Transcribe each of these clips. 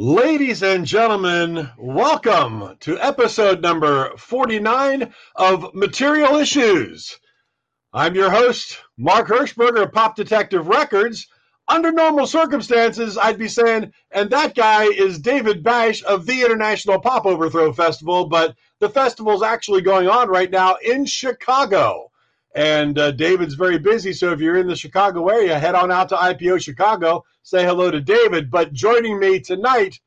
Ladies and gentlemen, welcome to episode number 49 of Material Issues. I'm your host, Mark Hershberger of Pop Detective Records. Under normal circumstances, I'd be saying, and that guy is David Bash of the International Pop Overthrow Festival, but the festival's actually going on right now in Chicago. And uh, David's very busy, so if you're in the Chicago area, head on out to IPO Chicago, say hello to David. But joining me tonight,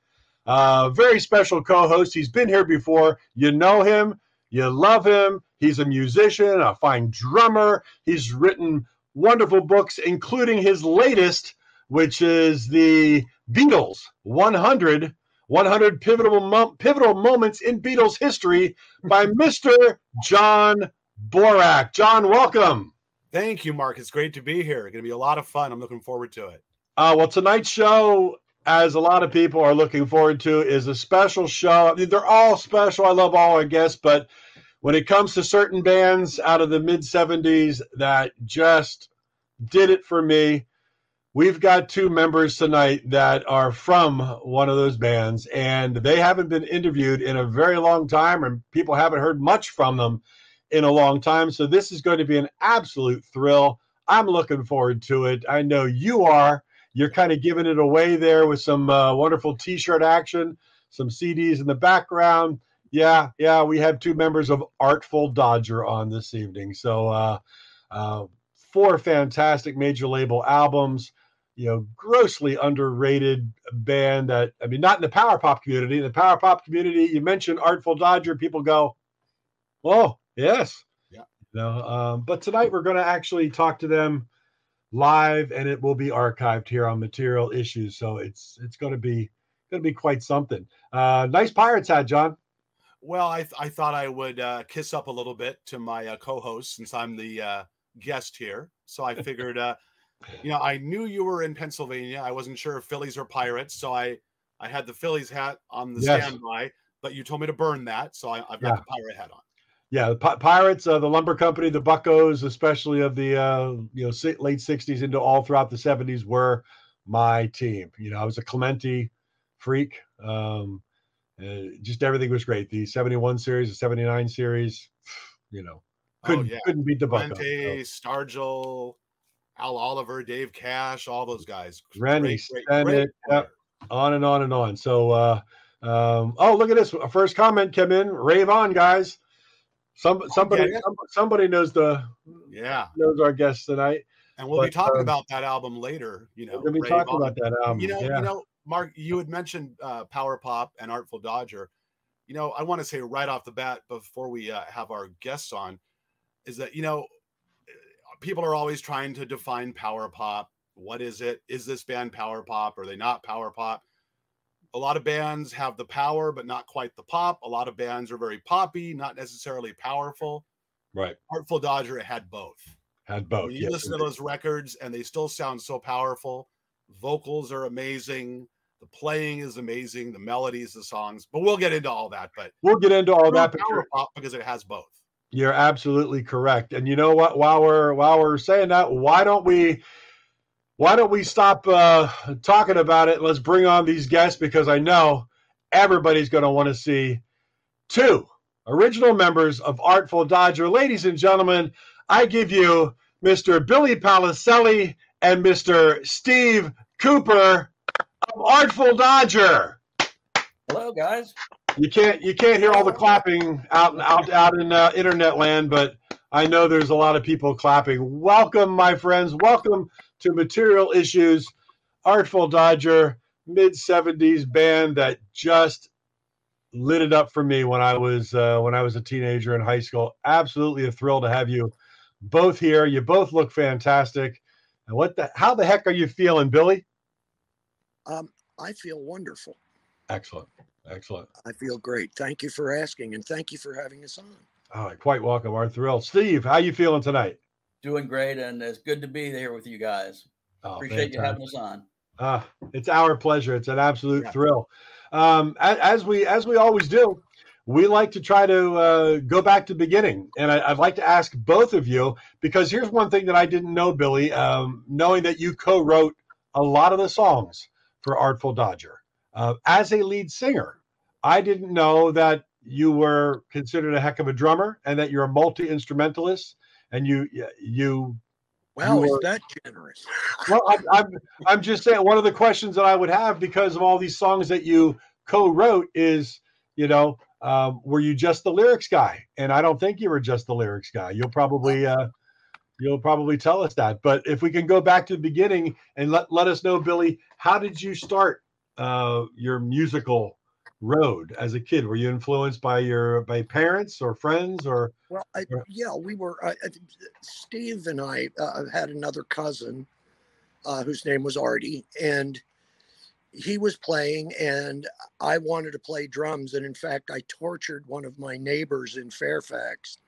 uh, very special co-host. He's been here before. You know him, you love him. He's a musician, a fine drummer. He's written wonderful books, including his latest, which is the Beatles 100 100 pivotal mo- pivotal moments in Beatles history by Mr. John Borack. John, welcome. Thank you, Mark. It's great to be here. It's going to be a lot of fun. I'm looking forward to it. Uh, well, tonight's show, as a lot of people are looking forward to, is a special show. I mean, they're all special. I love all our guests, but when it comes to certain bands out of the mid 70s that just did it for me, we've got two members tonight that are from one of those bands, and they haven't been interviewed in a very long time, and people haven't heard much from them in a long time. So this is going to be an absolute thrill. I'm looking forward to it. I know you are. You're kind of giving it away there with some uh, wonderful T-shirt action, some CDs in the background. Yeah, yeah, we have two members of Artful Dodger on this evening. So uh, uh, four fantastic major label albums. You know, grossly underrated band that I mean, not in the power pop community. In the power pop community, you mentioned Artful Dodger, people go, "Oh, Yes. Yeah. You know, um, but tonight we're going to actually talk to them live, and it will be archived here on Material Issues. So it's it's going to be going to be quite something. Uh, nice Pirates hat, John. Well, I, th- I thought I would uh, kiss up a little bit to my uh, co-host since I'm the uh, guest here. So I figured, uh, you know, I knew you were in Pennsylvania. I wasn't sure if Phillies or Pirates, so I I had the Phillies hat on the Yes. standby, but you told me to burn that, so I, I've got Yeah. the pirate hat on. Yeah, the Pi- Pirates, uh, the lumber company, the Buccos, especially of the uh, you know si- late '60s into all throughout the '70s, were my team. You know, I was a Clemente freak. Um, uh, just everything was great. The '71 series, the '79 series, you know, couldn't yeah. couldn't beat the Buccos. Clemente, Stargell, Al Oliver, Dave Cash, all those guys. Rennie, Great, great, great yep. on and on and on. So, uh, um, oh, look at this! A first comment came in. Rave on, guys. Some somebody Okay. some- somebody knows the Yeah. knows our guest tonight. And we'll be talking um, about that album later. You know, gonna be Rave talking about that album. you know, yeah. you know, Mark, you had mentioned uh, Power Pop and Artful Dodger. You know, I want to say right off the bat before we uh, have our guests on, is that you know, people are always trying to define Power Pop. What is it? Is this band Power Pop? Are they not Power Pop? A lot of bands have the power, but not quite the pop. A lot of bands are very poppy, not necessarily powerful. right. Artful Dodger had both. Had both. You yes, listen to those records and they still sound so powerful. Vocals are amazing. The playing is amazing. The melodies, the songs. But we'll get into all that. But We'll get into all that. Power pop because it has both. you're absolutely correct. And you know what? While we're while we're saying that, why don't we why don't we stop uh, talking about it? Let's bring on these guests because I know everybody's going to want to see two original members of Artful Dodger. Ladies and gentlemen, I give you Mr. Billy Paliselli and Mr. Steve Cooper of Artful Dodger. Hello, guys. You can't you can't hear all the clapping out out out in uh, internet land, but I know there's a lot of people clapping. Welcome, my friends. Welcome to Material Issues, Artful Dodger, mid '70s band that just lit it up for me when I was uh, when I was a teenager in high school. Absolutely a thrill to have you both here. You both look fantastic. And what the how the heck are you feeling, Billy? Um, I feel wonderful. Excellent, excellent. I feel great. Thank you for asking, and thank you for having us on. Oh, quite welcome. Our thrill. Steve, how you feeling tonight? Doing great, and it's good to be here with you guys. Oh, Appreciate you having us on. Ah, it's our pleasure. It's an absolute Yeah. thrill. Um, as we as we always do, we like to try to uh, go back to the beginning, and I, I'd like to ask both of you because here's one thing that I didn't know, Billy. Um, knowing that you co-wrote a lot of the songs for Artful Dodger, uh, as a lead singer. I didn't know that you were considered a heck of a drummer and that you're a multi instrumentalist and you you Wow, You is that generous? well I'm, I'm i'm just saying one of the questions that i would have because of all these songs that you co-wrote is you know um, were you just the lyrics guy? And i don't think you were just the lyrics guy. You'll probably uh, you'll probably tell us that. But if we can go back to the beginning and let, let us know billy how did you start uh, your musical road as a kid were you influenced by your by parents or friends or Well, I, Yeah. we were. Uh, Steve and I uh, had another cousin uh, whose name was Artie, and he was playing, and I wanted to play drums. And in fact, I tortured one of my neighbors in Fairfax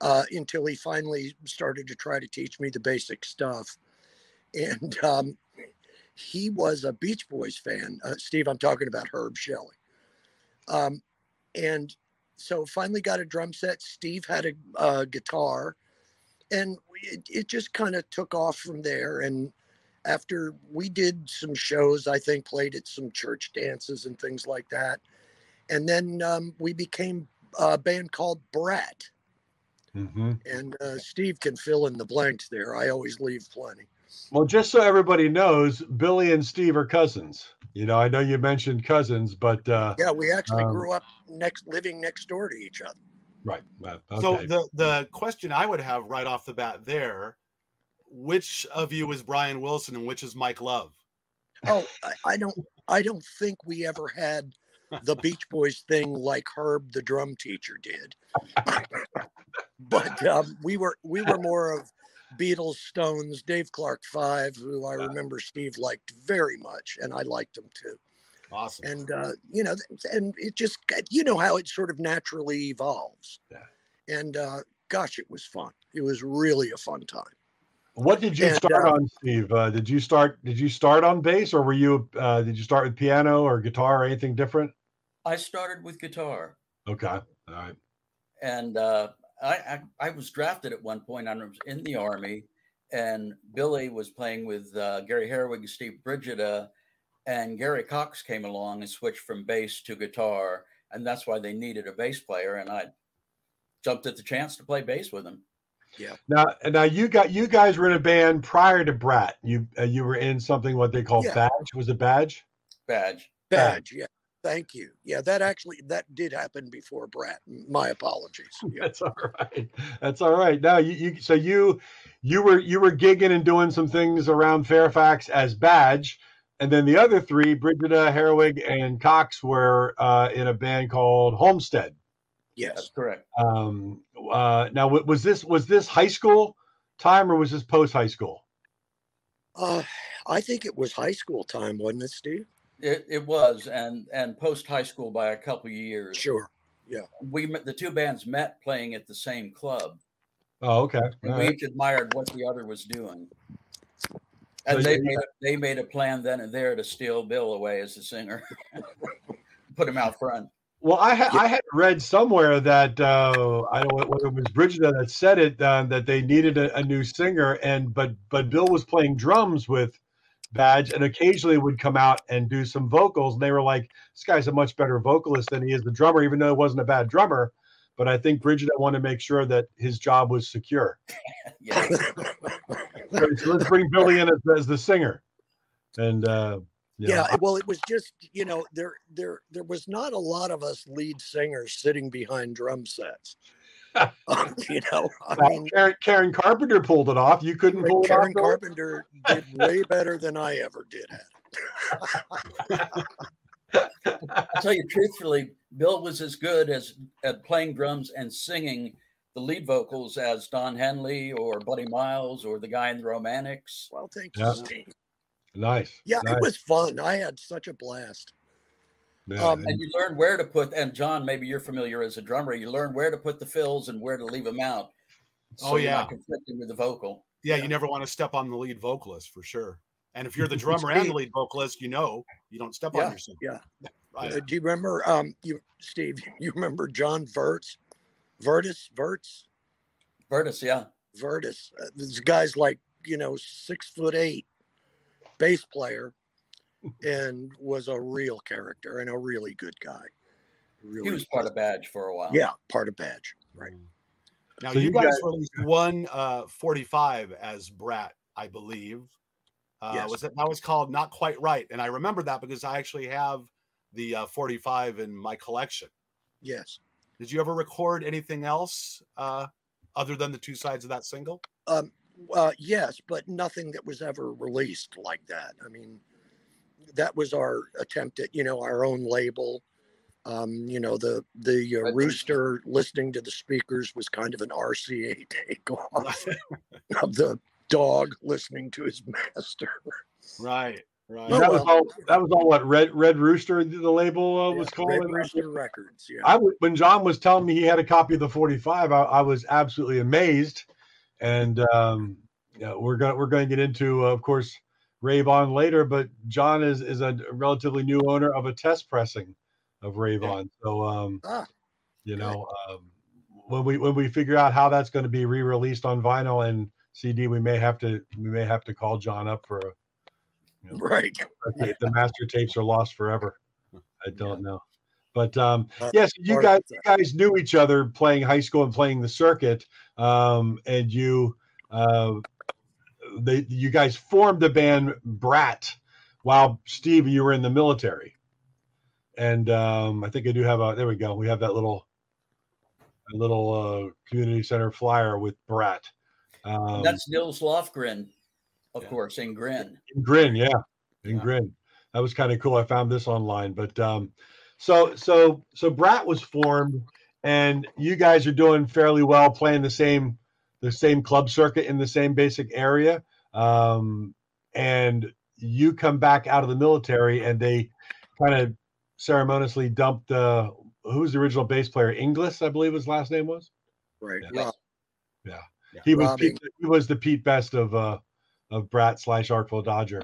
uh, until he finally started to try to teach me the basic stuff. And um, he was a Beach Boys fan. Uh, Steve, I'm talking about Herb Shelley. Um, and so finally got a drum set. Steve had a uh, guitar, and it, it just kind of took off from there. And after we did some shows, I think played at some church dances and things like that, and then um, we became a band called Brat. Mhm. And uh, Steve can fill in the blanks there. I always leave plenty. Well, just so everybody knows, Billy and Steve are cousins. You know, I know you mentioned cousins, but uh, Yeah, we actually Um, grew up next, living next door to each other. right. uh, So the the question I would have right off the bat there, which of you is Brian Wilson and which is Mike Love? Oh, I, I don't, I don't think we ever had the Beach Boys thing like Herb, the drum teacher, did. but um, we were, we were more of Beatles, Stones, Dave Clark Five, who I remember Steve liked very much, and I liked him too. Awesome. And uh, you know, and it just, you know, how it sort of naturally evolves. Yeah. And uh, gosh, it was fun. It was really a fun time. what did you and, start uh, on, Steve? Uh, did you start? Did you start on bass, or were you? Uh, did you start with piano or guitar or anything different? I started with guitar, Okay, all right. and uh, I, I I was drafted at one point. I was in the army, and Billy was playing with uh, Gary Herwig and Steve Brigida, and Gary Cox came along and switched from bass to guitar, and that's why they needed a bass player, and I jumped at the chance to play bass with him. Yeah. Now, now you got you guys were in a band prior to Brat. You uh, you were in something what they call Yeah. Badge. Was it Badge? Badge. Badge, yeah. Thank you. Yeah, that actually that did happen before Brat. My apologies. Yeah. That's all right. That's all right. Now you, you so you you were you were gigging and doing some things around Fairfax as Badge, and then the other three, Brigida, Herwig, and Cox, were uh, in a band called Homestead. Yes. That's correct. Um, uh, now, was this was this high school time or was this post high school? Uh, I think it was high school time, wasn't it, Steve? It, it was, and and post high school by a couple of years. Sure. Yeah. We met, the two bands met playing at the same club, Oh, okay. And we right. each admired what the other was doing. So And they you- made a, they made a plan then and there to steal Bill away as the singer, put him out front. Well, I ha- I had read somewhere that uh, I don't know whether it was Brigida that said it uh, that they needed a, a new singer, and but but Bill was playing drums with Badge, and occasionally would come out and do some vocals, and they were like, "This guy's a much better vocalist than he is the drummer," even though he wasn't a bad drummer. But I think Brigida wanted to make sure that his job was secure. Yeah. So, so let's bring Billy in as, as the singer, and uh, know, Yeah. Well, it was just you know there there there was not a lot of us lead singers sitting behind drum sets. Um, you know, I Well, mean, Karen, Karen Carpenter pulled it off. You couldn't pull it Karen off. Billy? Carpenter did way better than I ever did at. it. I'll tell you truthfully, Bill was as good as at playing drums and singing the lead vocals as Don Henley or Buddy Miles or the guy in the Romantics. Well, thank Yeah. Steve. Nice. Yeah, nice. it was fun. I had such a blast. Yeah, um, And you learn where to put, and John, maybe you're familiar as a drummer, you learn where to put the fills and where to leave them out. Oh, you're yeah. not conflicting with the vocal. Yeah, you never want to step on the lead vocalist for sure. And if you're the drummer and the lead vocalist, you know you don't step Yeah, on yourself. yeah. Right. Uh, do you remember, um, you Steve? You remember John Verts, Vertus, Verts, Vertus, yeah. Vertus? Uh, this guy's like you know six foot eight, bass player, and was a real character and a really good guy. Really he was part of Badge for a while. Yeah, part of Badge. Right. Now So you, you guys, guys- released one uh 45 as Brat, I believe. Uh Yes. was it that was called Not Quite Right. And I remember that because I actually have the uh 45 in my collection. Yes. Did you ever record anything else uh other than the two sides of that single? Um, uh, yes, but nothing that was ever released like that. I mean, that was our attempt at, you know, our own label. Um, you know, the the uh, rooster listening to the speakers was kind of an RCA takeoff of the dog listening to his master. Right. Right. Oh, that was all. That was all. What Red Red Rooster the label uh, was Yeah, called. Red Rooster Records. Yeah. I w- when John was telling me he had a copy of the 45, I, I was absolutely amazed. And um, yeah, we're gonna we're going to get into, uh, of course, Rave On later. But John is is a relatively new owner of a test pressing of Rave On. So um, Ah, you know, um, when we when we figure out how that's going to be re-released on vinyl and CD, we may have to we may have to call John up for a. You know, right. the master tapes are lost forever. I don't know. But um, Uh, yes, you part of guys, you guys knew each other playing high school and playing the circuit, um, and you, uh, they, you guys formed the band Brat while Steve, you were in the military, and um, I think I do have a. There we go. We have that little, a little uh, community center flyer with Brat. Um, That's Nils Lofgren, of Yeah. course, in Grin. in Grin, yeah, in Yeah. Grin. That was kind of cool. I found this online, but um, so so so Brat was formed, and you guys are doing fairly well, playing the same the same club circuit in the same basic area. Um, and you come back out of the military, and they kind of ceremoniously dumped uh, who's the original bass player? Inglis, I believe his last name was. Right. Yeah. Rob, He was Pete, he was the Pete Best of uh, of Brat slash Artful Dodger,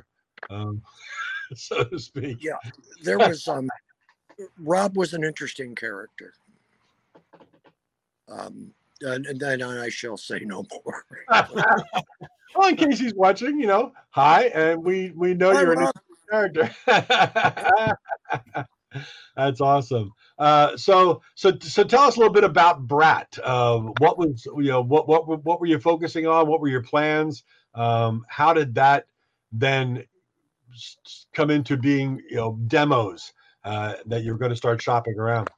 um, so to speak. Yeah. there was um Rob was an interesting character. Um and, and then I shall say no more. well, in case he's watching, you know, hi, and we we know Hi, you're an Rob. interesting character. That's awesome. Uh, so so so tell us a little bit about Brat. Um, what was you know what what were- what were you focusing on? What were your plans? Um, how did that then come into being? You know, demos uh, that you're going to start shopping around.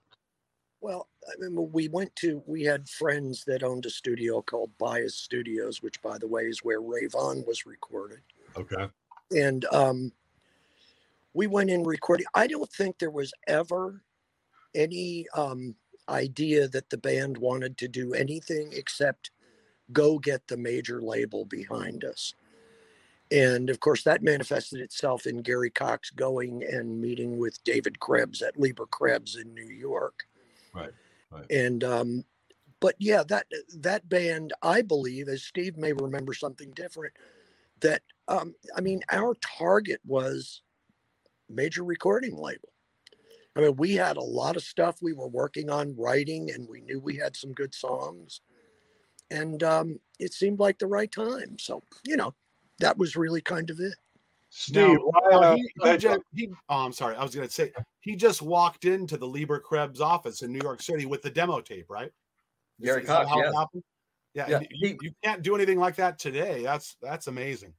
Well, I mean, we went to, we had friends that owned a studio called Bias Studios, which, by the way, is where Rave On was recorded. Okay. And um, we went in recording. I don't think there was ever any um, idea that the band wanted to do anything except go get the major label behind us. And of course, that manifested itself in Gary Cox going and meeting with David Krebs at Leber Krebs in New York. Right. And um, but yeah, that that band, I believe, as Steve may remember something different, that um, I mean, our target was major recording label. I mean, we had a lot of stuff we were working on writing, and we knew we had some good songs, and um, it seemed like the right time. So you know, that was really kind of it. Steve, Now- why, uh, he, he, go ahead, ju- he- oh, I'm sorry. I was going to say he just walked into the Leber Krebs office in New York City with the demo tape, right? Gary Cox, how it yeah. happened? Yeah, Yeah, and you, you can't do anything like that today. That's that's amazing.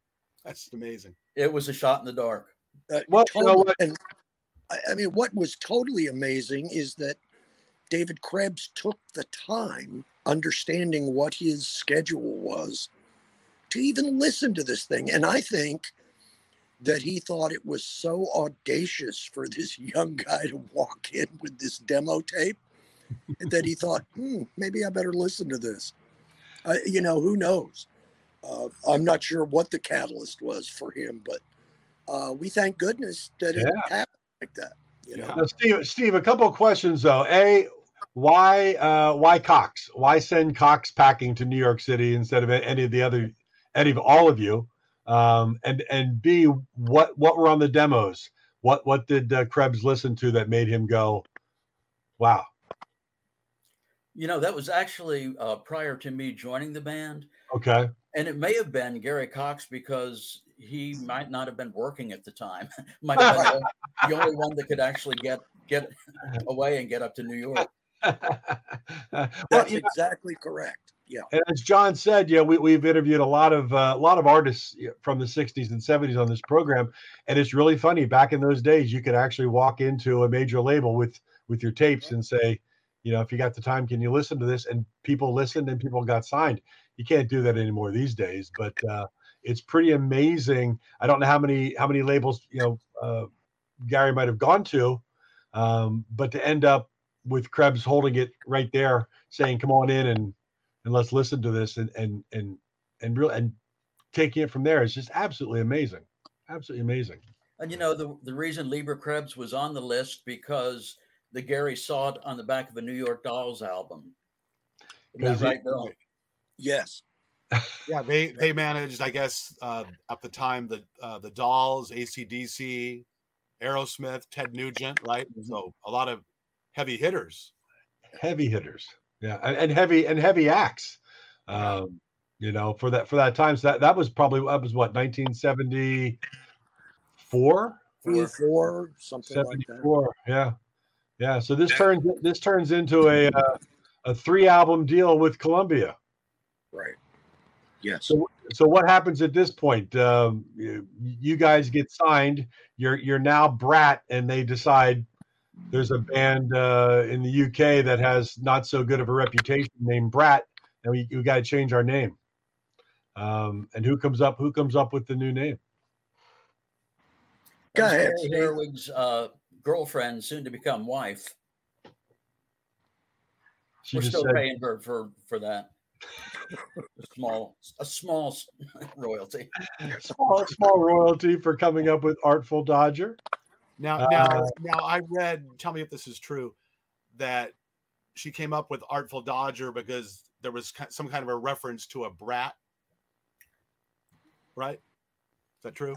That's amazing. It was a shot in the dark. Uh, Well, you know what? And I, I mean, what was totally amazing is that David Krebs took the time, understanding what his schedule was, to even listen to this thing. And I think that he thought it was so audacious for this young guy to walk in with this demo tape that he thought, hmm, maybe I better listen to this. Uh, you know, who knows? Uh, I'm not sure what the catalyst was for him, but uh, we thank goodness that it Yeah. happened like that. You know. Now, Steve, Steve, a couple of questions though. A, why, uh, why Cox? Why send Cox packing to New York City instead of any of the other, any of all of you? Um, and and B, what what were on the demos? What what did uh, Krebs listen to that made him go, wow? You know, that was actually uh, prior to me joining the band. Okay, And it may have been Gary Cox because he might not have been working at the time. might have been the, only one that could actually get get away and get up to New York. well, That's exactly correct. Yeah. and as John said, yeah, we, we've interviewed a lot of uh, a lot of artists from the '60s and '70s on this program, and it's really funny. Back in those days, you could actually walk into a major label with with your tapes and say, you know, if you got the time, can you listen to this? And people listened, and people got signed. You can't do that anymore these days, but uh, it's pretty amazing. I don't know how many how many labels you know uh, Gary might have gone to, um, but to end up with Krebs holding it right there, saying, "Come on in and and let's listen to this," and and and and real and taking it from there is just absolutely amazing, absolutely amazing. And you know the the reason Leber Krebs was on the list because the Gary saw it on the back of a New York Dolls album. Isn't that right, Bill? Yes. Yeah, they they managed, I guess, uh, at the time the uh, the Dolls, ACDC, Aerosmith, Ted Nugent, right? So a lot of heavy hitters. heavy hitters yeah and, and heavy and heavy acts um you know for that for that time so that that was probably that was what 1974 Three, four, something like that. 74 yeah yeah so this turns this turns into a uh, a three album deal with columbia Right. Yes. So, so what happens at this point? Um, you, you guys get signed. You're you're now Brat, and they decide there's a band uh, in the UK that has not so good of a reputation named Brat, and we, we got to change our name. Um, and who comes up? Who comes up with the new name? Go It ahead, Gary Steve. Herwig's uh, girlfriend, soon to become wife. She We're still said, paying her for for that. a small, a small royalty. small, small royalty for coming up with Artful Dodger. Now, now, Uh, now, I read. Tell me if this is true. That she came up with Artful Dodger because there was ki- some kind of a reference to a brat. Right? Is that true?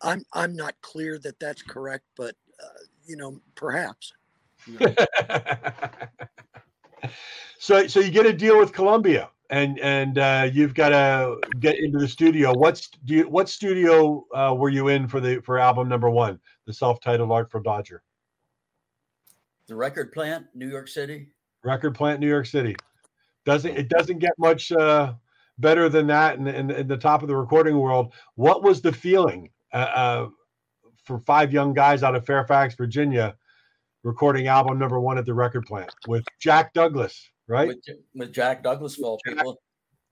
I'm I'm not clear that that's correct, but uh, you know, perhaps. so so you get a deal with Columbia and and uh, you've got to get into the studio. What's do you, what studio uh, were you in for the for album number one, the self-titled Artful Dodger? The record plant, New York City. Record plant, New York City. Doesn't it doesn't get much uh, better than that in, in, in the top of the recording world? What was the feeling uh, uh, for five young guys out of Fairfax, Virginia, recording album number one at the record plant with Jack Douglas, right? With, with Jack Douglas, of all people.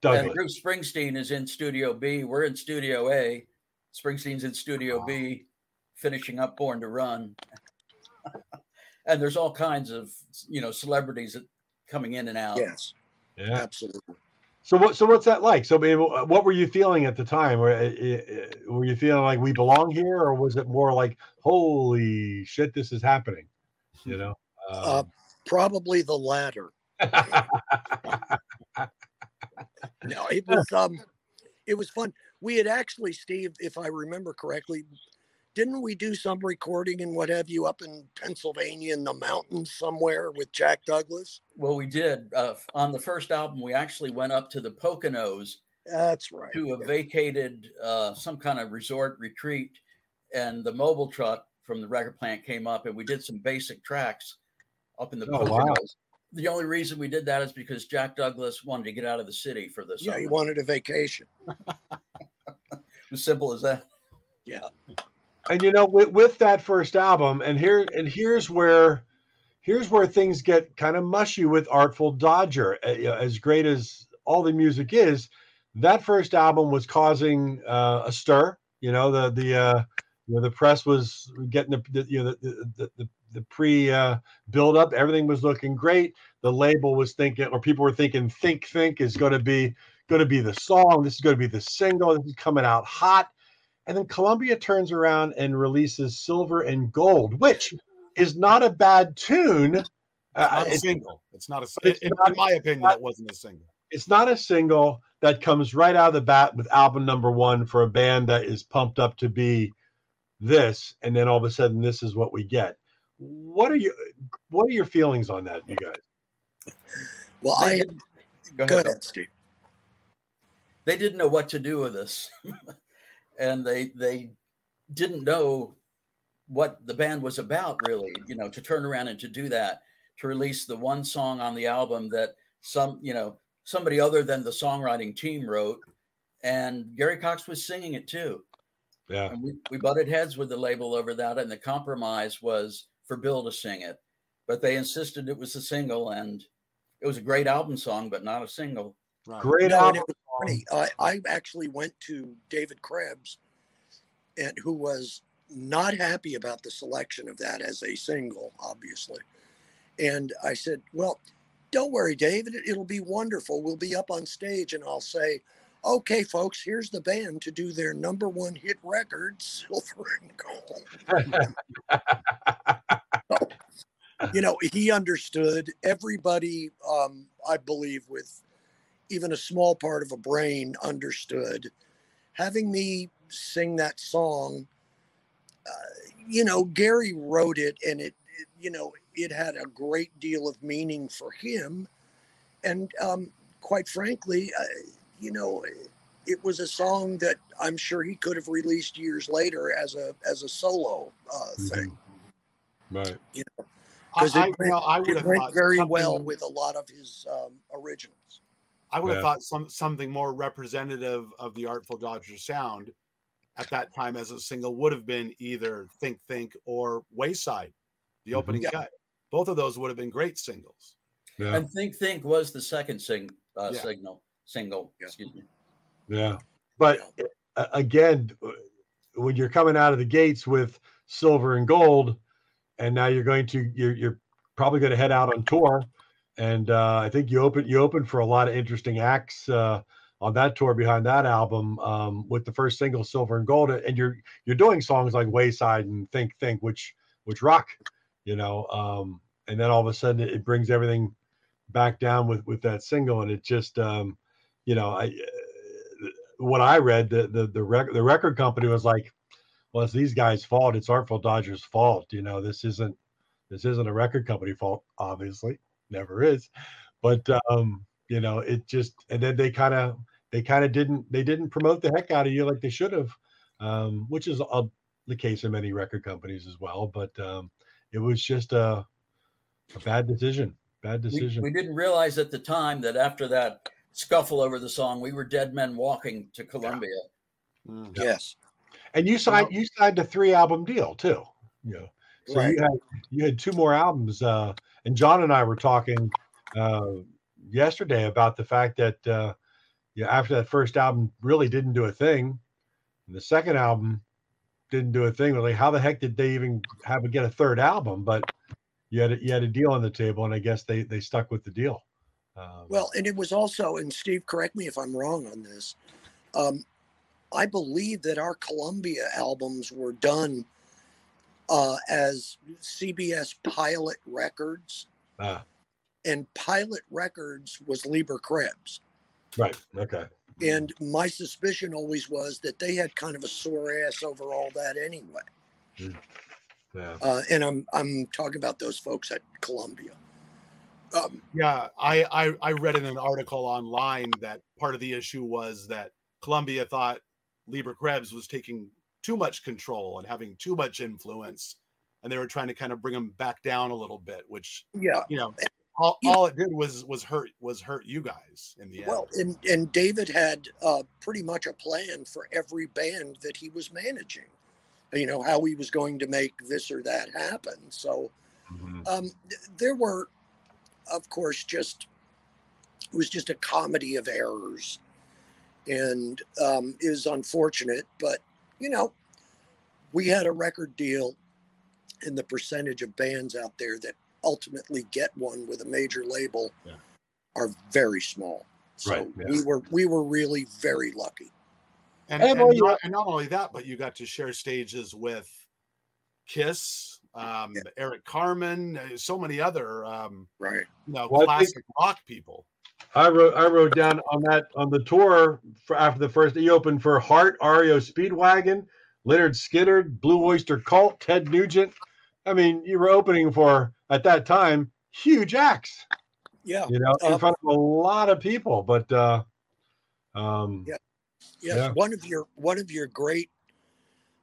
Douglas. And Bruce Springsteen is in Studio B. We're in Studio A. Springsteen's in Studio Wow. B, finishing up Born to Run. and there's all kinds of you know celebrities that coming in and out. Yes, Yeah. absolutely. So what? So what's that like? So, I mean, what were you feeling at the time? Were, uh, uh, were you feeling like we belong here, or was it more like, holy shit, this is happening? You know. Uh, Um, probably the latter. No, it was um, it was fun. We had actually, Steve, if I remember correctly, didn't we do some recording and what have you up in Pennsylvania in the mountains somewhere with Jack Douglas? Well, we did uh, on the first album. We actually went up to the Poconos That's right. to a yeah. vacated uh, some kind of resort retreat, and the mobile truck from the record plant came up, and we did some basic tracks up in the Oh, Poconos. wow. The only reason we did that is because Jack Douglas wanted to get out of the city for this. Yeah, summer. he wanted a vacation. as simple as that. Yeah. And you know, with, with that first album, and here and here's where here's where things get kind of mushy with Artful Dodger. As great as all the music is, that first album was causing uh, a stir. You know, the the uh, you know the press was getting the, the you know the the, the, the pre uh, build up. Everything was looking great. The label was thinking, or people were thinking, "Think Think" is going to be going to be the song. This is going to be the single. This is coming out hot. And then Columbia turns around and releases Silver and Gold, which is not a bad tune. It's Uh, not a it's, single. It's not a. it's in, not- in my opinion, that wasn't a single. it's not a single that comes right out of the bat with album number one for a band that is pumped up to be this, and then all of a sudden this is what we get. What are you? What are your feelings on that, you guys? Well, I had, Go go ahead. ahead, Steve. They didn't know what to do with us. and they they didn't know what the band was about really you know to turn around and to do that to release the one song on the album that some you know somebody other than the songwriting team wrote and gary cox was singing it too Yeah. and we, we butted heads with the label over that and the compromise was for bill to sing it but they insisted it was a single and it was a great album song but not a single Right. Great No, and album. Funny. I, I actually went to David Krebs, and who was not happy about the selection of that as a single, obviously. And I said, "Well, don't worry, David. It, it'll be wonderful. We'll be up on stage, and I'll say." Okay, folks, here's the band to do their number one hit record, Silver and Gold. you know, he understood. Everybody, um, I believe, with even a small part of a brain, understood. Having me sing that song, uh, you know, Gary wrote it, and it, it, you know, it had a great deal of meaning for him, and um, quite frankly, uh, you know. It was a song that I'm sure he could have released years later as a as a solo uh, thing. Right. I, 'Cause it I, you went- know, I would It went very well with a lot of his um, originals. I would have Yeah. thought some something more representative of the Artful Dodger sound at that time as a single would have been either Think Think or Wayside, the Mhm. opening Yeah. cut. Both of those would have been great singles. Yeah. and think think was the second sing uh, Yeah. signal single Yeah. excuse me Yeah. But uh, again, when you're coming out of the gates with silver and gold, and now you're going to you're you're probably going to head out on tour, and uh, I think you open you open for a lot of interesting acts uh, on that tour behind that album um, with the first single Silver and Gold, and you're you're doing songs like Wayside and Think Think, which which rock, you know, um, and then all of a sudden it, brings everything back down with with that single, and it just um, you know I what I read, the the the, rec- the record company was like, "Well, it's these guys' fault. It's Artful Dodgers' fault. You know, this isn't this isn't a record company fault. Obviously, never is. But um, you know, it just and then they kind of they kind of didn't they didn't promote the heck out of you like they should have, um, which is uh, the case in many record companies as well. But um, it was just a a bad decision. Bad decision. we didn't realize at the time that after that scuffle over the song we were dead men walking to columbia Mm. Yes. and you signed you signed a three album deal too. You know. So Right. you had you had two more albums, uh, and John and I were talking uh, yesterday about the fact that uh, yeah, after that first album really didn't do a thing, and the second album didn't do a thing. Like, how the heck did they even have to get a third album? But you had a, you had a deal on the table, and I guess they they stuck with the deal. Um, Well, and it was also, and Steve, correct me if I'm wrong on this. Um, I believe that our Columbia albums were done uh, as CBS Pilot Records, ah, and Pilot Records was Leber Krebs. right, okay, And my suspicion always was that they had kind of a sore ass over all that anyway. yeah, Uh, and I'm I'm talking about those folks at Columbia. Um, Yeah, I, I I read in an article online that part of the issue was that Columbia thought Leber Krebs was taking too much control and having too much influence, and they were trying to kind of bring him back down a little bit, which yeah. you know, all, all it did was was hurt was hurt you guys in the end. Well, and and David had uh, pretty much a plan for every band that he was managing. You know how he was going to make this or that happen. So mhm, um, th- there were, of course, just it was just a comedy of errors, and um, it was unfortunate. But you know, we had a record deal, and the percentage of bands out there that ultimately get one with a major label Yeah. are very small. So Right, yeah. we were we were really very lucky. and, Hey, and, not, and not only that, but you got to share stages with Kiss, um, Yeah. Eric Carmen, uh, so many other um, Right. you know Well, I think- classic rock people. I wrote I wrote down on that on the tour for after the first he opened for Heart, REO Speedwagon, Lynyrd Skynyrd, Blue Oyster Cult, Ted Nugent. I mean, you were opening for at that time huge acts, Yeah. you know, in Uh, front of a lot of people. But uh um Yeah. Yes, Yeah. one of your one of your great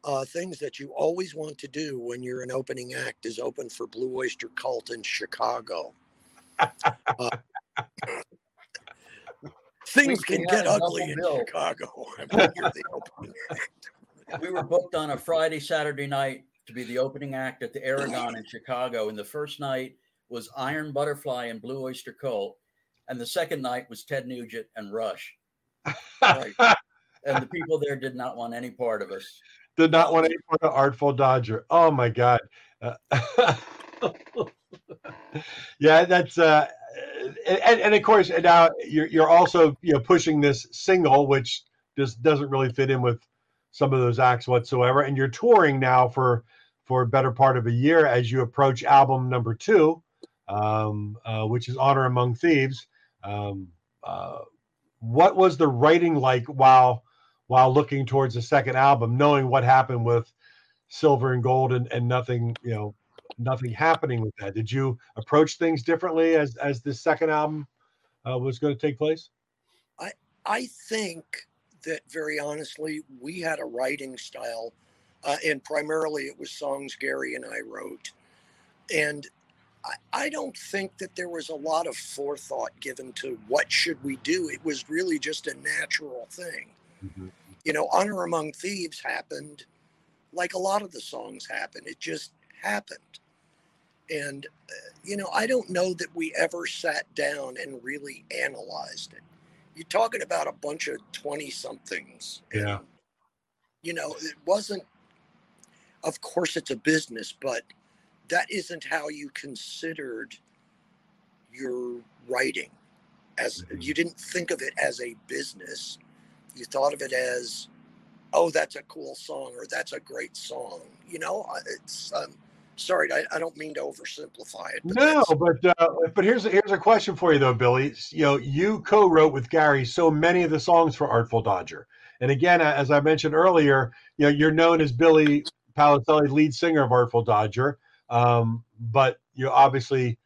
uh, things that you always want to do when you're an opening act is open for Blue Oyster Cult in Chicago. Uh, things We- we can get ugly in bill. Chicago. when you're the opening act. we were booked on a Friday, Saturday night to be the opening act at the Aragon in Chicago. And the first night was Iron Butterfly and Blue Oyster Cult. And the second night was Ted Nugent and Rush. Right. And the people there did not want any part of us. Did not want any part of Artful Dodger. Oh my God. Uh, yeah, that's uh, and, and of course now you're you're also you know pushing this single, which just doesn't really fit in with some of those acts whatsoever. And you're touring now for for a better part of a year as you approach album number two, um, uh, which is Honor Among Thieves. Um, uh, what was the writing like while while looking towards the second album, knowing what happened with Silver and Gold and, and nothing, you know, nothing happening with that? Did you approach things differently as as this second album uh, was going to take place? I I think that very honestly, we had a writing style, uh, and primarily it was songs Gary and I wrote. And I, I don't think that there was a lot of forethought given to what should we do. It was really just a natural thing. You know, Honor Among Thieves happened like a lot of the songs happen. It just happened. And, uh, you know, I don't know that we ever sat down and really analyzed it you're talking about a bunch of 20 somethings. Yeah. You know, it wasn't, of course, it's a business, but that isn't how you considered your writing. As Mhm. you didn't think of it as a business, you thought of it as, oh, that's a cool song or that's a great song. You know, it's, um, sorry, I, I don't mean to oversimplify it. but No, but uh, but here's a, here's a question for you though, Billy. You know, you co-wrote with Gary so many of the songs for Artful Dodger, and again, as I mentioned earlier, you know, you're known as Billy Paliselli, lead singer of Artful Dodger, um, but you obviously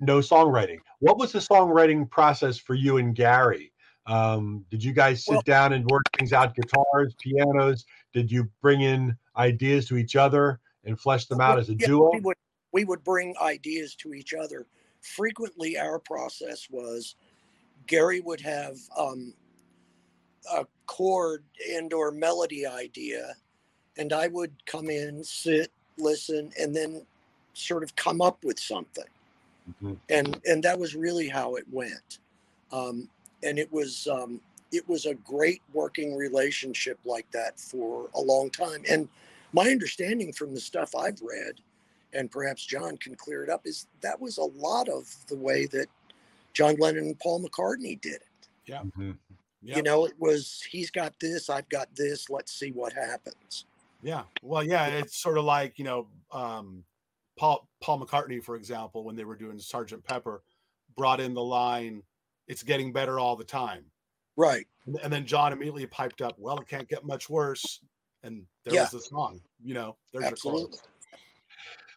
no songwriting. What was the songwriting process for you and Gary? Um, did you guys sit Well- down and work things out? Guitars, pianos? Did you bring in ideas to each other and flesh them out as a Yeah, duo? We would, we would bring ideas to each other. Frequently, our process was Gary would have um, a chord and or melody idea, and I would come in, sit, listen, and then sort of come up with something. Mhm. And and that was really how it went. Um, and it was um, it was a great working relationship like that for a long time. And my understanding from the stuff I've read, and perhaps John can clear it up, is that was a lot of the way that John Lennon and Paul McCartney did it. Yeah. You know, it was he's got this, I've got this, let's see what happens. Yeah. Well, yeah, it's sort of like, you know, um, Paul Paul McCartney, for example, when they were doing Sergeant Pepper, brought in the line, "It's getting better all the time," Right. and then John immediately piped up, "Well, it can't get much worse," and there Yeah. was a song. You know, there's Absolutely. your chorus.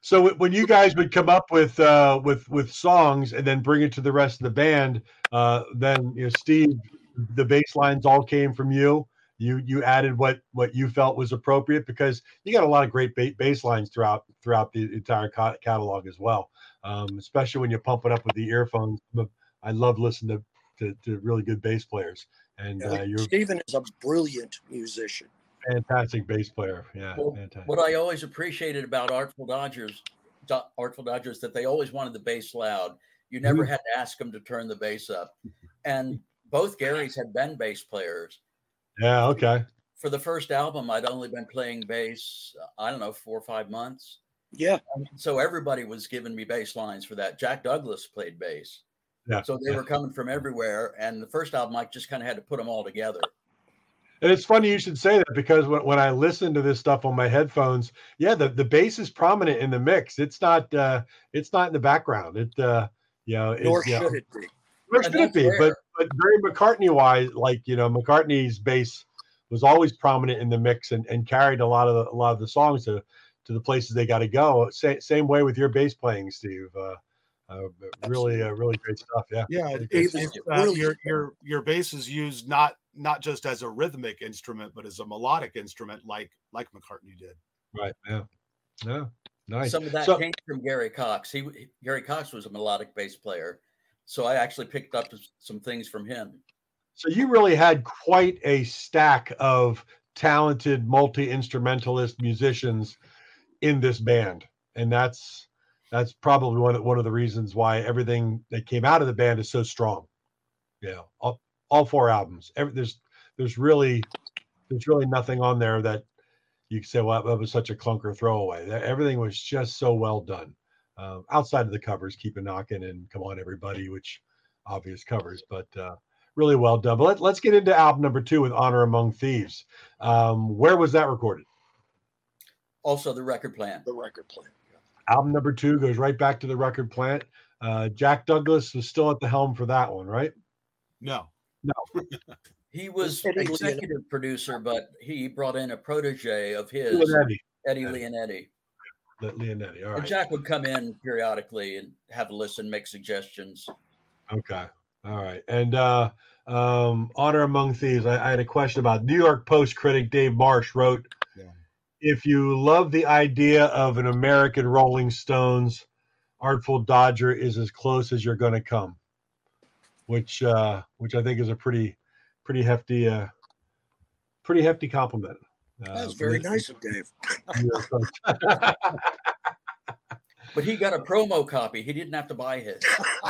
So when you guys would come up with uh, with with songs and then bring it to the rest of the band, uh, then you know Steve, the bass lines all came from you. You you added what what you felt was appropriate because you got a lot of great ba- bass lines throughout throughout the entire ca- catalog as well. Um, especially when you pump it up with the earphones. I love listening to to, to really good bass players, and Yeah, uh, you're a Stephen is a brilliant musician. Fantastic bass player. Yeah, Well, fantastic. What I always appreciated about Artful Dodgers, Do- Artful Dodgers, that they always wanted the bass loud. You never mm-hmm. had to ask them to turn the bass up. And both Garys had been bass players. Yeah, okay. For the first album, I'd only been playing bass, I don't know, four or five months. Yeah. So everybody was giving me bass lines for that. Jack Douglas played bass. Yeah, So they yeah. were coming from everywhere. And the first album, I just kind of had to put them all together. And it's funny you should say that because when, when I listen to this stuff on my headphones, yeah, the, the bass is prominent in the mix. It's not uh it's not in the background. It uh you know, Nor it's, you know, should it be. nor should it be, but rare. but very McCartney wise, like you know, McCartney's bass was always prominent in the mix and, and carried a lot of the, a lot of the songs to to the places they got to go. Same same way with your bass playing, Steve. Uh, uh really uh, really great stuff. Yeah. Yeah, Very it's, good. it's, It's uh, your your your bass is used not not just as a rhythmic instrument, but as a melodic instrument, like like McCartney did. Right. Yeah. Yeah. Nice. Some of that So- came from Gary Cox. He Gary Cox was a melodic bass player, so I actually picked up some things from him. So you really had quite a stack of talented multi instrumentalist musicians in this band, and that's that's probably one of, one of the reasons why everything that came out of the band is so strong. Yeah, all, all four albums. Every, there's there's really there's really nothing on there that you can say, well, that was such a clunker throwaway. That- Everything was just so well done. Uh, outside of the covers, keep it knocking and come on everybody, which obvious covers, but uh, really well done. But let, let's get into album number two with Honor Among Thieves. Um, where was that recorded? Also, the record plant. The record plant. Album number two goes right back to the record plant. Uh, Jack Douglas was still at the helm for that one, right? No, He was executive producer, but he brought in a protege of his, Leonetti. Eddie. Leonetti. Le- Leonetti. All And right. Jack would come in periodically and have a listen, make suggestions. Okay. All right. And uh, um, Honor Among Thieves, I, I had a question about New York Post critic Dave Marsh wrote Yeah. If you love the idea of an American Rolling Stones, Artful Dodger is as close as you're going to come, which uh, which I think is a pretty pretty hefty uh, pretty hefty compliment. Uh, That was very the nice of Dave. New York Post. But he got a promo copy. He didn't have to buy his.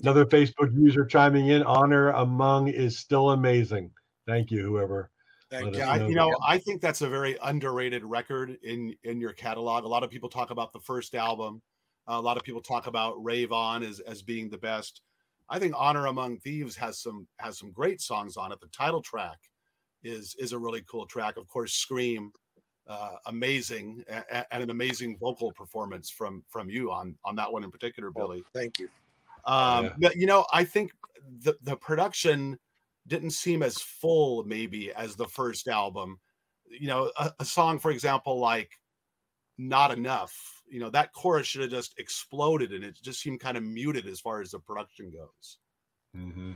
Another Facebook user chiming in. Honor among is still amazing. Thank you, whoever. Thank you. us I, know. you know, I think that's a very underrated record in in your catalog. A lot of people talk about the first album. A lot of people talk about Rave On as as being the best. I think Honor Among Thieves has some has some great songs on it. The title track is is a really cool track. Of course, Scream, uh, amazing, a- a- and an amazing vocal performance from from you on on that one in particular, Billy. Thank you. Um, Yeah. but you know, I think the the production didn't seem as full maybe as the first album. You know, a, a song, for example, like "Not Enough." You know, that chorus should have just exploded, and it just seemed kind of muted as far as the production goes. Mm-hmm.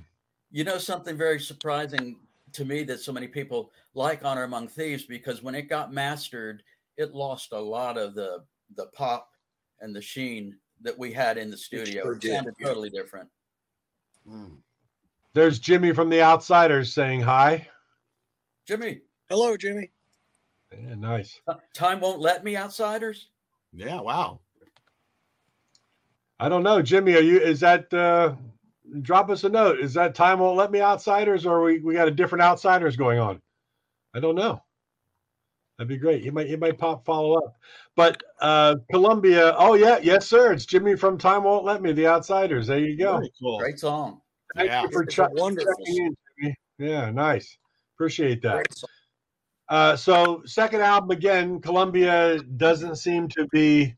You know something very surprising to me that so many people like Honor Among Thieves because when it got mastered, it lost a lot of the the pop and the sheen that we had in the studio. sure It sounded yeah. totally different. There's Jimmy from the Outsiders saying hi. Jimmy, Hello, Jimmy. Yeah, nice. uh, time won't let me, outsiders. Yeah, wow. I don't know, Jimmy. Are you? Is that? uh Drop us a note. Is that time won't let me outsiders, or we we got a different outsiders going on? I don't know. That'd be great. He might he might pop follow up. But uh Columbia. Oh yeah, yes sir. It's Jimmy from Time Won't Let Me. The Outsiders. There you go. Very cool. Great song. Thank Yeah. you for ch- wonderful checking in, Jimmy. Yeah, nice. Appreciate that. Uh, so second album again, Columbia doesn't seem to be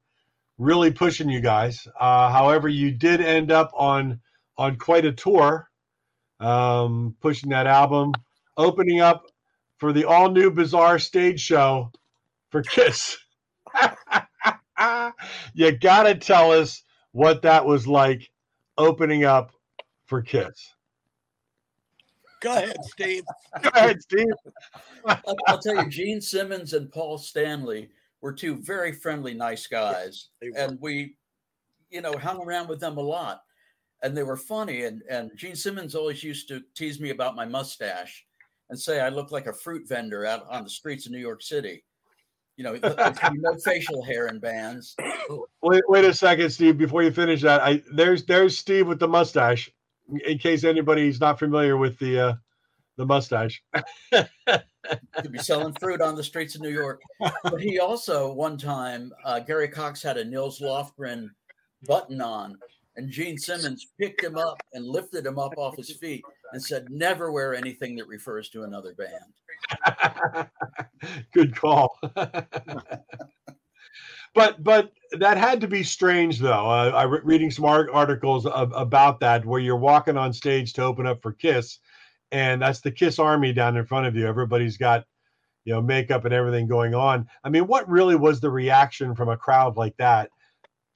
really pushing you guys. Uh, however, you did end up on on quite a tour, um, pushing that album, opening up for the all new Bizarre stage show for Kiss. you gotta tell us what that was like opening up for Kiss. Go ahead, Steve. Go ahead, Steve. I'll, I'll tell you, Gene Simmons and Paul Stanley were two very friendly, nice guys, They were. and we, you know, hung around with them a lot, and they were funny. And and Gene Simmons always used to tease me about my mustache and say I look like a fruit vendor out on the streets of New York City. You know, no facial hair in bands. Wait, wait a second, Steve. Before you finish that, I there's there's Steve with the mustache. In case anybody's not familiar with the uh, the mustache. to be selling fruit on the streets of New York. But he also, one time, uh, Gary Cox had a Nils Lofgren button on, and Gene Simmons picked him up and lifted him up off his feet and said, Never wear anything that refers to another band. Good call. but but that had to be strange though. Uh, I re- reading some art- articles ab- about that where you're walking on stage to open up for Kiss, and that's the Kiss Army down in front of you. Everybody's got you know makeup and everything going on. I mean, what really was the reaction from a crowd like that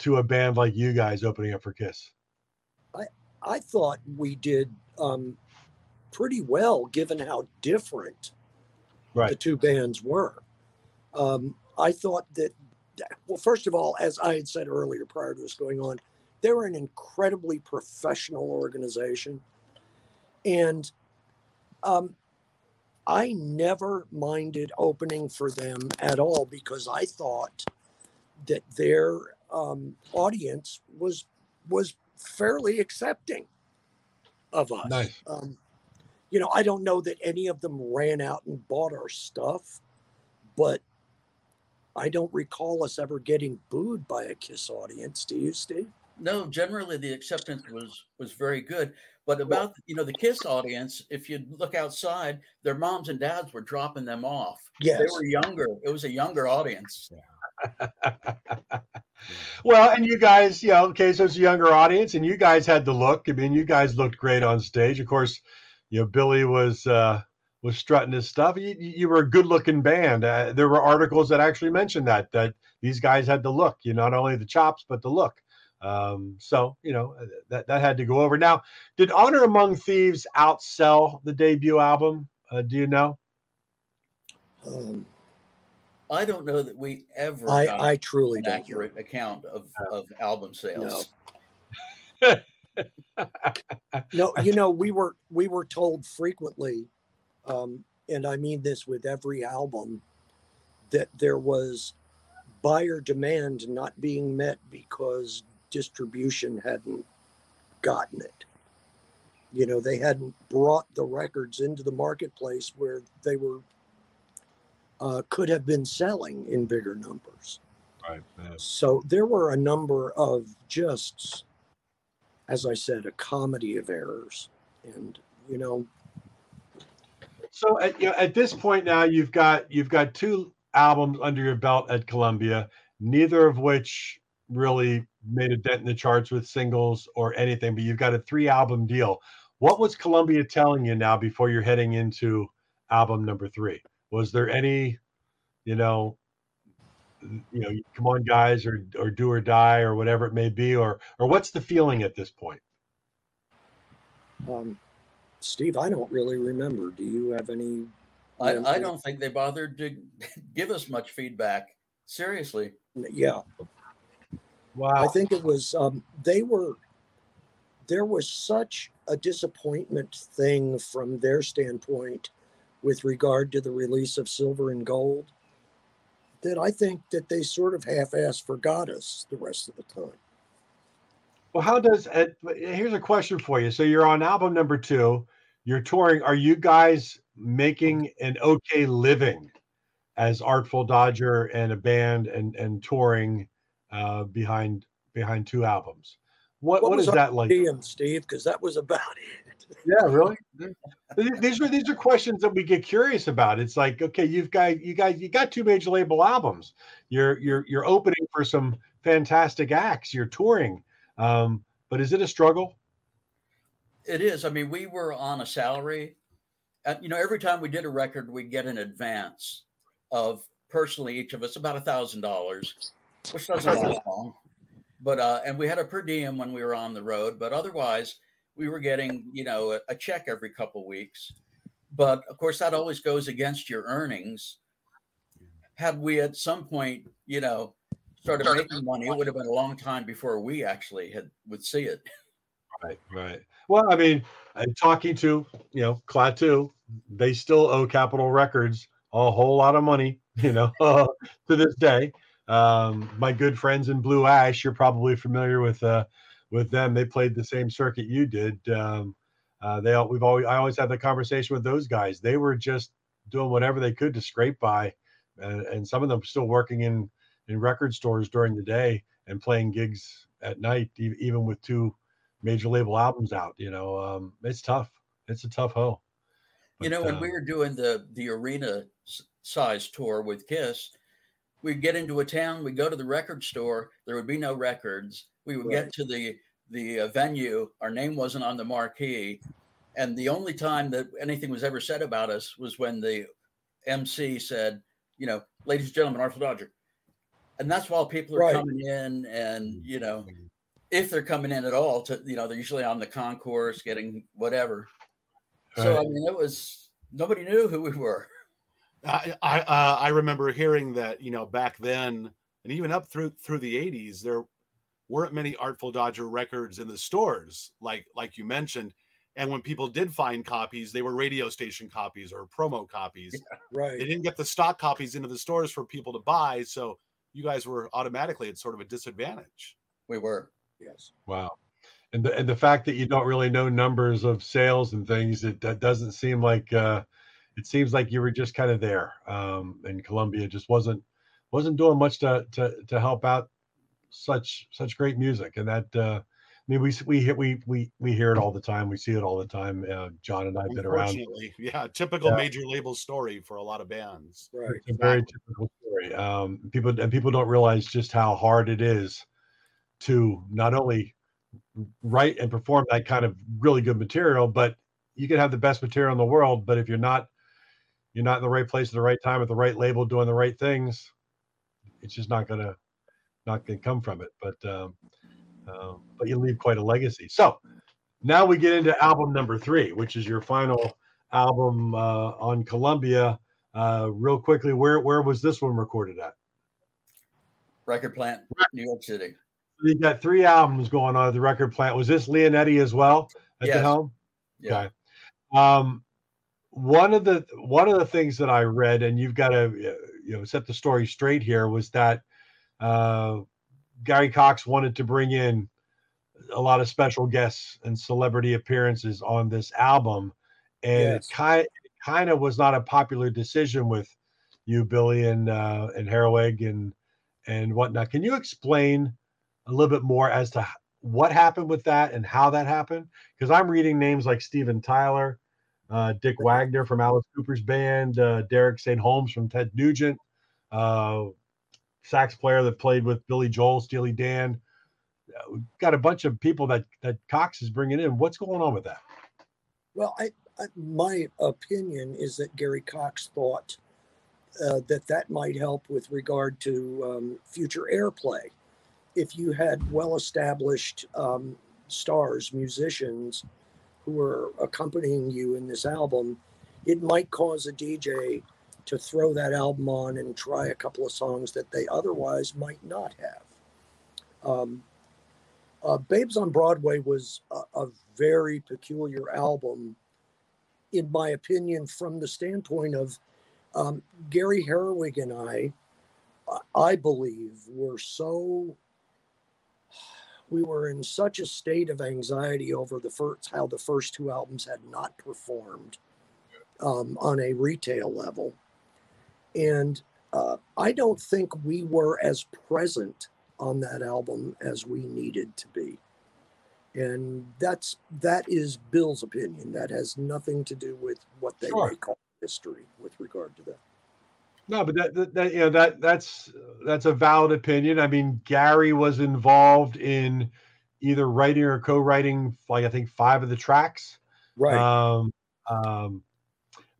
to a band like you guys opening up for Kiss? I thought we did um, pretty well given how different Right. the two bands were. Um, I thought that, well, first of all, as I had said earlier prior to this going on, they were an incredibly professional organization. And um, I never minded opening for them at all because I thought that their um, audience was was fairly accepting of us. Nice. Um, you know, I don't know that any of them ran out and bought our stuff, but I don't recall us ever getting booed by a Kiss audience. Do you, Steve? No, generally the acceptance was was very good. But about you know the Kiss audience, if you look outside, their moms and dads were dropping them off. Yes. They were younger. It was a younger audience. well, and you guys, you know, okay, so it's a younger audience, and you guys had the look. I mean, you guys looked great on stage. Of course, you know, Billy was uh, was strutting his stuff. You, you were a good looking band. Uh, there were articles that actually mentioned that that these guys had the look. You know, not only the chops but the look. Um, so you know that that had to go over. Now, did Honor Among Thieves outsell the debut album? Uh, do you know? Um, I don't know that we ever got I, I truly an don't. know. accurate account of, of album sales. No, you know, we were we were told frequently, um, and I mean this with every album, that there was buyer demand not being met because distribution hadn't gotten it. You know, they hadn't brought the records into the marketplace where they were uh, could have been selling in bigger numbers. Right. So there were a number of just, as I said, a comedy of errors. And, you know, So at, you know, at this point now, you've got you've got two albums under your belt at Columbia, neither of which really made a dent in the charts with singles or anything. But you've got a three album deal. What was Columbia telling you now before you're heading into album number three? Was there any, you know, you know, come on guys, or or do or die, or whatever it may be, or or what's the feeling at this point? um, Steve, I don't really remember. Do you have any? I, I don't think they bothered to give us much feedback. Seriously. Yeah, Wow. I think it was, um, they were, there was such a disappointment thing from their standpoint with regard to the release of Silver and Gold that I think that they sort of half-ass forgot us the rest of the time. Well, how does it? Here's a question for you. So you're on album number two. You're touring. Are you guys making an okay living as Artful Dodger and a band and and touring uh, behind behind two albums? What what, was is that like? DM, Steve? Because that was about it. Yeah, really. These are these are questions that we get curious about. It's like, okay, you've got you guys you got two major label albums. You're you're you're opening for some fantastic acts. You're touring. Um, but is it a struggle? It is. I mean, we were on a salary. And, you know, every time we did a record, we'd get an advance of personally each of us about a thousand dollars, which doesn't last long. But uh, and we had a per diem when we were on the road, but otherwise we were getting, you know, a, a check every couple weeks. But of course, that always goes against your earnings. Had we at some point, you know, started making money, it would have been a long time before we actually had would see it. Right, right. Well, I mean, uh, talking to you know Klaatu, they still owe Capitol Records a whole lot of money, you know, to this day. Um, my good friends in Blue Ash, you're probably familiar with uh, with them. They played the same circuit you did. Um, uh, they we've always I always had the conversation with those guys. They were just doing whatever they could to scrape by, and, and some of them still working in in record stores during the day and playing gigs at night, even with two major label albums out. You know, um, it's tough. It's a tough hoe. you know, But, when we um, were doing the the arena size tour with Kiss, we'd get into a town, we'd go to the record store, there would be no records. We would get to the the uh, venue, our name wasn't on the marquee, and the only time that anything was ever said about us was when the MC said, you know, ladies and gentlemen, Artful Dodger. And that's why people are Right. coming in and, you know, if they're coming in at all to, you know, they're usually on the concourse getting whatever. So I mean, it was nobody knew who we were. I I, uh, I remember hearing that you know back then, and even up through through the '80s, there weren't many Artful Dodger records in the stores, like like you mentioned. And when people did find copies, they were radio station copies or promo copies. Yeah, right. They didn't get the stock copies into the stores for people to buy, so you guys were automatically at sort of a disadvantage. We were. Yes. Wow. And the and the fact that you don't really know numbers of sales and things, it that doesn't seem like uh, it seems like you were just kind of there. Um, and Columbia just wasn't wasn't doing much to to to help out such such great music. And that uh, I mean, we we we we we hear it all the time. We see it all the time. Uh, John and I've been around. Yeah, typical Yeah. major label story for a lot of bands. Right. It's a very typical story. Um, people and people don't realize just how hard it is to not only write and perform that kind of really good material, but you can have the best material in the world, but if you're not you're not in the right place at the right time at the right label doing the right things, it's just not gonna not gonna come from it. But um, um, but you leave quite a legacy. So now we get into album number three, which is your final album uh, on Columbia. Uh, real quickly, where where was this one recorded at? Record plant, New York City. You got three albums going on at the record plant. Was this Leonetti as well at the helm? Yeah. Okay. Um, one of the one of the things that I read, and you've got to you know set the story straight here, was that uh, Gary Cox wanted to bring in a lot of special guests and celebrity appearances on this album, and Yes. it kind kind of was not a popular decision with you, Billy, and uh, and Herwig and and whatnot. Can you explain a little bit more as to what happened with that and how that happened? Because I'm reading names like Steven Tyler, uh, Dick Wagner from Alice Cooper's band, uh, Derek St. Holmes from Ted Nugent, uh, sax player that played with Billy Joel, Steely Dan. Uh, We've got a bunch of people that that Cox is bringing in. What's going on with that? Well, I, I my opinion is that Gary Cox thought uh, that that might help with regard to um, future airplay. If you had well-established um, stars, musicians who were accompanying you in this album, it might cause a DJ to throw that album on and try a couple of songs that they otherwise might not have. Um, uh, Babes on Broadway was a, a very peculiar album, in my opinion, from the standpoint of um, Gary Herwig and I, I- believe, were so. We were in such a state of anxiety over the first how the first two albums had not performed um, on a retail level, and uh, I don't think we were as present on that album as we needed to be and that's that is bill's opinion that has nothing to do with what they Sure. call history with regard to that No, but that, that, that you know that that's that's a valid opinion. I mean, Gary was involved in either writing or co-writing, like I think five of the tracks. right Um, um,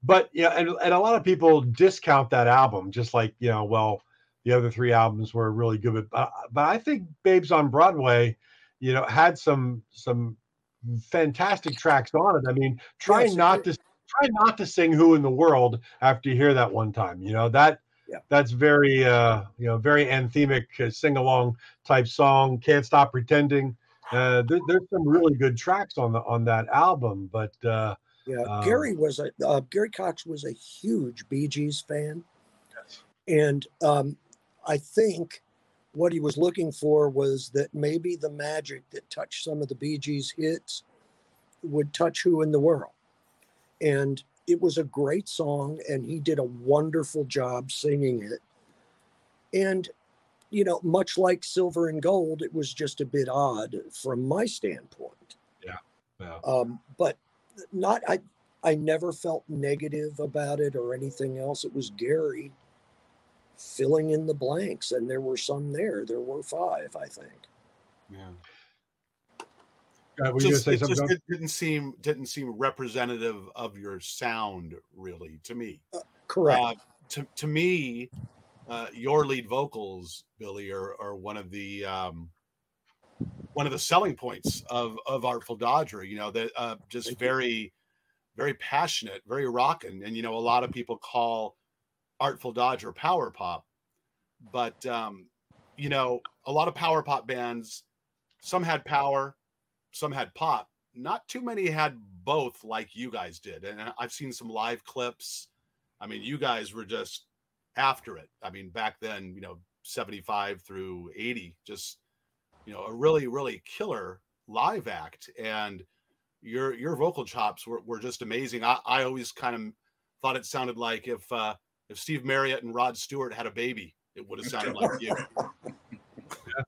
but yeah, and, and a lot of people discount that album, just like you know, well, the other three albums were really good, but uh, but I think Babes on Broadway, you know, had some some fantastic tracks on it. I mean, try Yes, not to try not to sing "Who in the World" after you hear that one time. You know that Yeah. that's very uh, you know very anthemic uh, sing along type song. Can't stop pretending. Uh, there, there's some really good tracks on the on that album, but uh, yeah um, gary was a uh, gary cox was a huge bee gees fan yes. and um, i think what he was looking for was that maybe the magic that touched some of the bee gees hits would touch who in the world and it was a great song and he did a wonderful job singing it and you know much like silver and gold it was just a bit odd from my standpoint yeah. um, but not i i never felt negative about it or anything else. It was gary filling in the blanks and there were some there. There were five i think. Yeah. Uh, were you Just, say it just it didn't seem didn't seem representative of your sound, really, to me. correct. Uh, to to me, uh, your lead vocals, Billy, are, are one of the um, one of the selling points of of Artful Dodger. You know that uh, just Thank you. very very passionate, very rocking, and you know, a lot of people call Artful Dodger power pop, but um, you know, a lot of power pop bands, some had power, some had pop. Not too many had both like you guys did, and I've seen some live clips. I mean, you guys were just after it. I mean, back then, you know, 75 through 80, just you know, a really, really killer live act. And your your vocal chops were, were just amazing. I, I always kind of thought it sounded like if uh, if Steve Marriott and Rod Stewart had a baby, it would have sounded like you. yeah.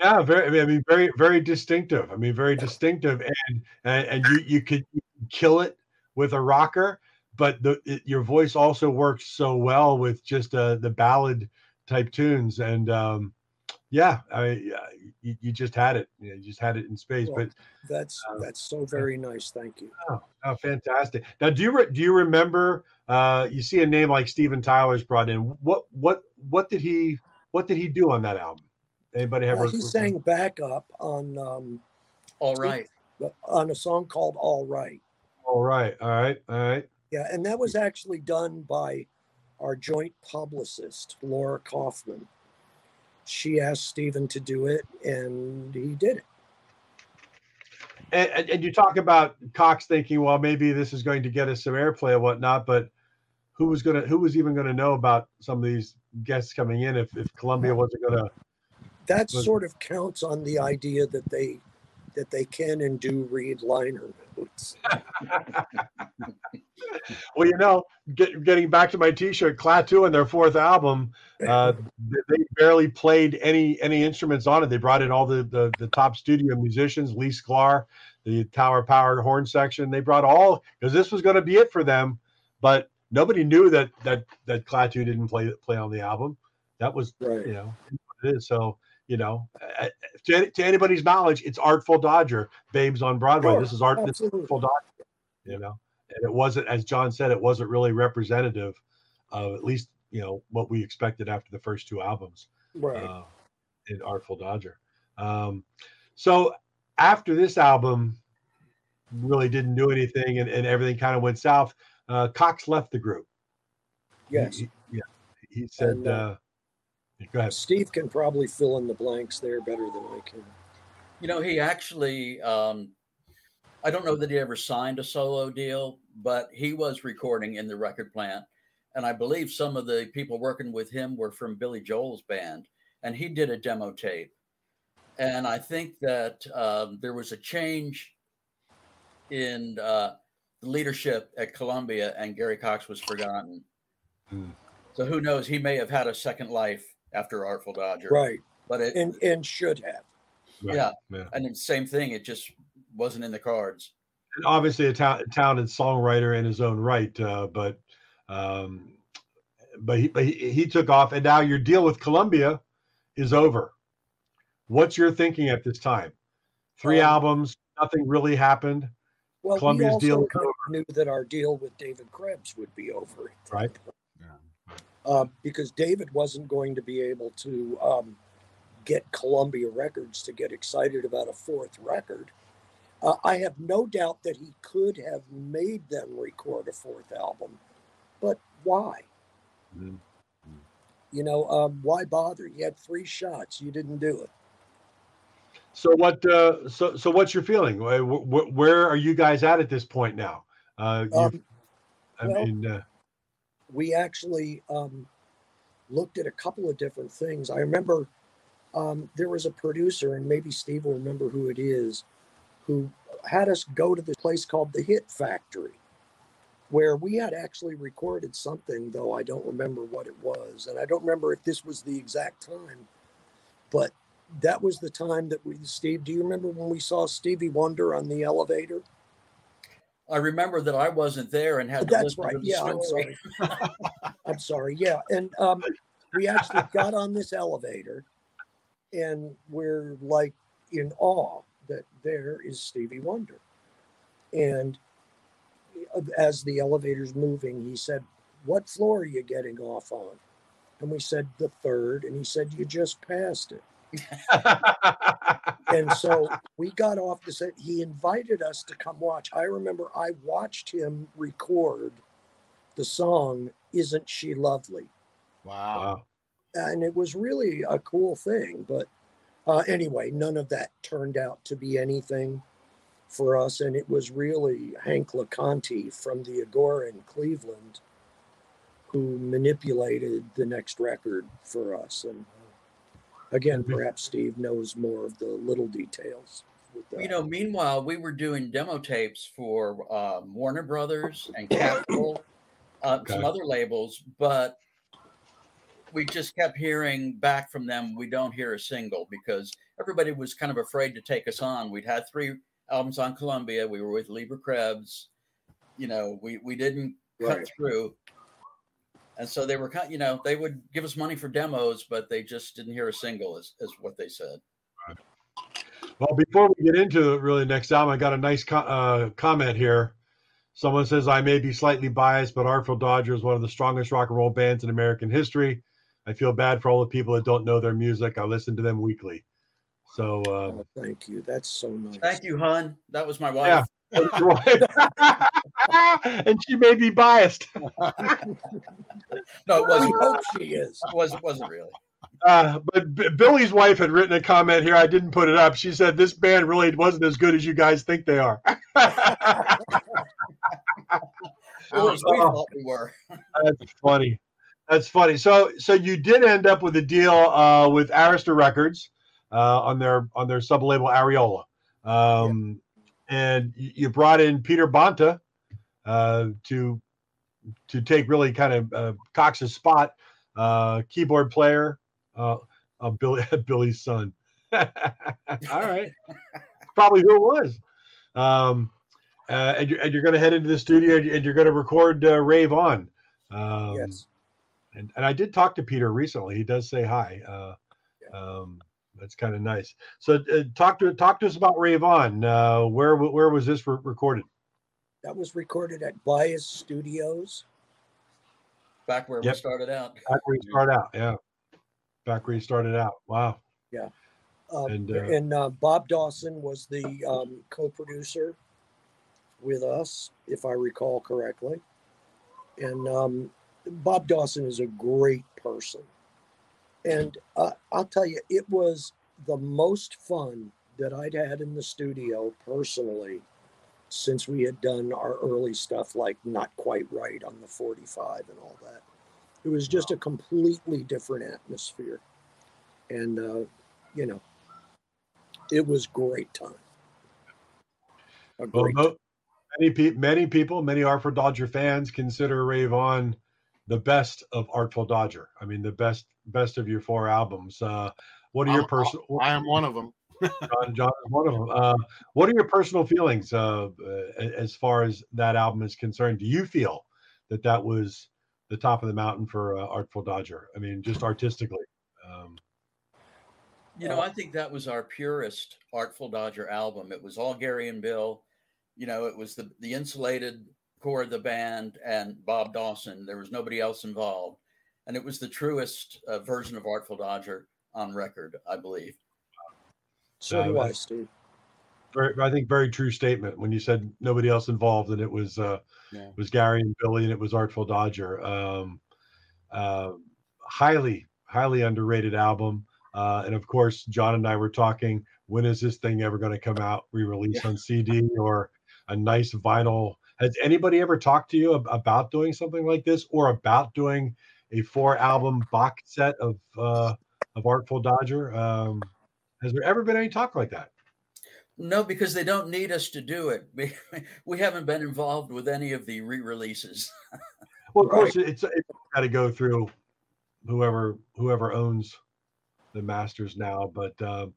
yeah, very. I mean, very, very distinctive. I mean, very distinctive, and and, and you you could kill it with a rocker, but the it, your voice also works so well with just uh, the ballad type tunes, and um, yeah, I you, you, just had it. You, know, you, just had it in space. Well, but that's uh, that's so very nice. Thank you. Oh, oh fantastic! Now, do you re- do you remember? Uh, you see a name like Steven Tyler's brought in. What what what did he what did he do on that album? Anybody have? Well, he sang backup on. Um, All right. On a song called All Right. All right. All right. All right. Yeah, and that was actually done by our joint publicist, Laura Kaufman she asked Stephen to do it, and he did it. And, and, you talk about Cox thinking, well, maybe this is going to get us some airplay and whatnot, but who was gonna, who was even going to know about some of these guests coming in if, if Columbia wasn't going to? That was, sort of counts on the idea that they that they can and do read liner notes. well, you know, get, getting back to my T-shirt, Klaatu and their fourth album, uh, they barely played any any instruments on it. They brought in all the the, the top studio musicians, Lee Sklar, the Tower Power horn section. They brought all because this was going to be it for them, but nobody knew that that that Klaatu didn't play play on the album. That was right. you know it is so you know, to, to, anybody's knowledge, it's Artful Dodger, Babes on Broadway. Sure, this is art, this is Artful Dodger, you know and it wasn't, as John said, it wasn't really representative of at least you know what we expected after the first two albums, right? Uh, in Artful Dodger. Um, so after this album really didn't do anything, and, and everything kind of went south. Uh, Cox left the group. Yes. He, yeah. He said. And, uh, uh, go ahead. Steve can probably fill in the blanks there better than I can. You know, he actually um, I don't know that he ever signed a solo deal, but he was recording in the record plant. And I believe some of the people working with him were from Billy Joel's band, and he did a demo tape. And I think that um, there was a change in uh, the leadership at Columbia, and Gary Cox was forgotten. Hmm. So who knows? He may have had a second life after Artful Dodger, right? But it and and should have. Right. Yeah. yeah. And the same thing. It just wasn't in the cards. And obviously, a ta- talented songwriter in his own right, uh, but um, but he, but he, he took off, and now your deal with Columbia is over. What's your thinking at this time? Three um, albums, nothing really happened. Well, Columbia's we also deal kind of knew that our deal with David Krebs would be over, right? Uh, because David wasn't going to be able to um, get Columbia Records to get excited about a fourth record uh, I have no doubt that he could have made them record a fourth album, but why? Mm-hmm. You know, um, why bother? You had three shots. You didn't do it. So what? Uh, so so what's your feeling? Where, where, are you guys at at this point now? Uh, um, I well, mean, uh, we actually um, looked at a couple of different things. I remember um, there was a producer, and maybe Steve will remember who it is, who had us go to this place called the Hit Factory, where we had actually recorded something, though I don't remember what it was. And I don't remember if this was the exact time, but that was the time that we, Steve, do you remember when we saw Stevie Wonder on the elevator? I remember that I wasn't there and had That's right. Yeah, I'm sorry. I'm sorry. Yeah. And um, we actually got on this elevator and we're like in awe that there is Stevie Wonder. And as the elevator's moving, he said, What floor are you getting off on? And we said, The third. And he said, You just passed it. and so we got off the set. He invited us to come watch. I remember I watched him record the song "Isn't She Lovely," Wow. wow. and it was really a cool thing. But uh, anyway, none of that turned out to be anything for us, and it was really Hank LoConti from the Agora in Cleveland who manipulated the next record for us. And uh, again, Mhm. perhaps Steve knows more of the little details. You know, meanwhile, we were doing demo tapes for um, Warner Brothers and Capitol, uh, some other labels, but we just kept hearing back from them. We don't hear a single because everybody was kind of afraid to take us on. We'd had three albums on Columbia. We were with Leber Krebs. You know, we we didn't cut through. And so they were kind, you know, they would give us money for demos, but they just didn't hear a single, is, is what they said. Well, before we get into really next album, I got a nice co- uh, comment here. Someone says I may be slightly biased, but Artful Dodger is one of the strongest rock and roll bands in American history. I feel bad for all the people that don't know their music. I listen to them weekly. So, uh, Oh, thank you. That's so nice. Thank you, hon. That was my wife. Yeah. and she may be biased. No, it wasn't. hope she is. It wasn't, wasn't really. Uh, but B- Billy's wife had written a comment here. I didn't put it up. She said this band really wasn't as good as you guys think they are. At least we Oh. thought we were. That's funny. That's funny. So, so you did end up with a deal uh, with Arista Records uh, on their on their sub label Ariola, um, and you brought in Peter Bonta uh, to to take really kind of uh, Cox's spot, uh, keyboard player, uh, uh, Billy Billy's son. All right, probably who it was. Um, uh, and you're, and you're going to head into the studio and you're going to record uh, Rave On. Um, yes. and, and I did talk to Peter recently. He does say hi. Uh, um, that's kind of nice. So uh, talk to talk to us about Rave On. Uh, where where was this re- recorded? That was recorded at Bias Studios. Back where Yep. we started out. Back where we started out. Yeah, back where you started out. Wow. Um, And, and uh, uh, Bob Dawson was the um, co-producer with us, if I recall correctly. And um, Bob Dawson is a great person. And uh, I'll tell you, it was the most fun that I'd had in the studio personally since we had done our early stuff like Not Quite Right on the 45 and all that. It was just a completely different atmosphere. And, uh, you know, it was great time. A well, great many people, many people, many Artful Dodger fans consider Rave On the best of Artful Dodger. I mean, the best best of your four albums. Uh, what are your personal? I am one of them. John, John is one of them. Uh, what are your personal feelings uh, as far as that album is concerned? Do you feel that that was the top of the mountain for uh, Artful Dodger? I mean, just artistically. Um, You know, I think that was our purest Artful Dodger album. It was all Gary and Bill. You know, it was the the insulated core of the band and Bob Dawson. There was nobody else involved, and it was the truest uh, version of Artful Dodger on record, I believe. So Uh, do I, Steve. very, I think very true statement when you said nobody else involved and it was uh, Yeah. it was Gary and Billy and it was Artful Dodger. Um, uh, highly highly underrated album. Uh, and of course, John and I were talking. When is this thing ever going to come out, re-release on CD or a nice vinyl? Has anybody ever talked to you ab- about doing something like this, or about doing a four-album box set of uh, of Artful Dodger? Um, has there ever been any talk like that? No, because they don't need us to do it. We, we haven't been involved with any of the re-releases. Well, of course, it's it's got to go through whoever whoever owns the masters now. But um,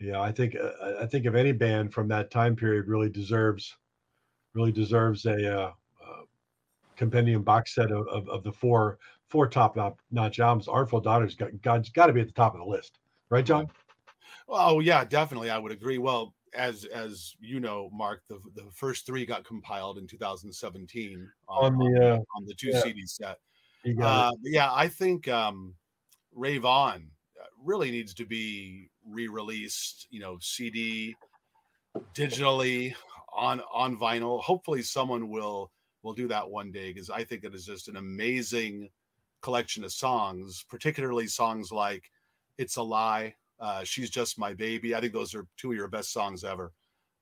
yeah, I think uh, I think if any band from that time period really deserves really deserves a uh, uh, compendium box set of, of, of the four four top notch albums, Artful Dodger's got got, got to be at the top of the list, right, John? Oh yeah, definitely. I would agree. Well, as as you know, Mark, the the first three got compiled in 2017 On the uh, on the two yeah. CD set. Uh, yeah, I think um, Rave On uh, really needs to be re-released. You know, CD, digitally, on on vinyl. Hopefully, someone will will do that one day because I think it is just an amazing collection of songs, particularly songs like "It's a Lie," uh, "She's Just My Baby." I think those are two of your best songs ever.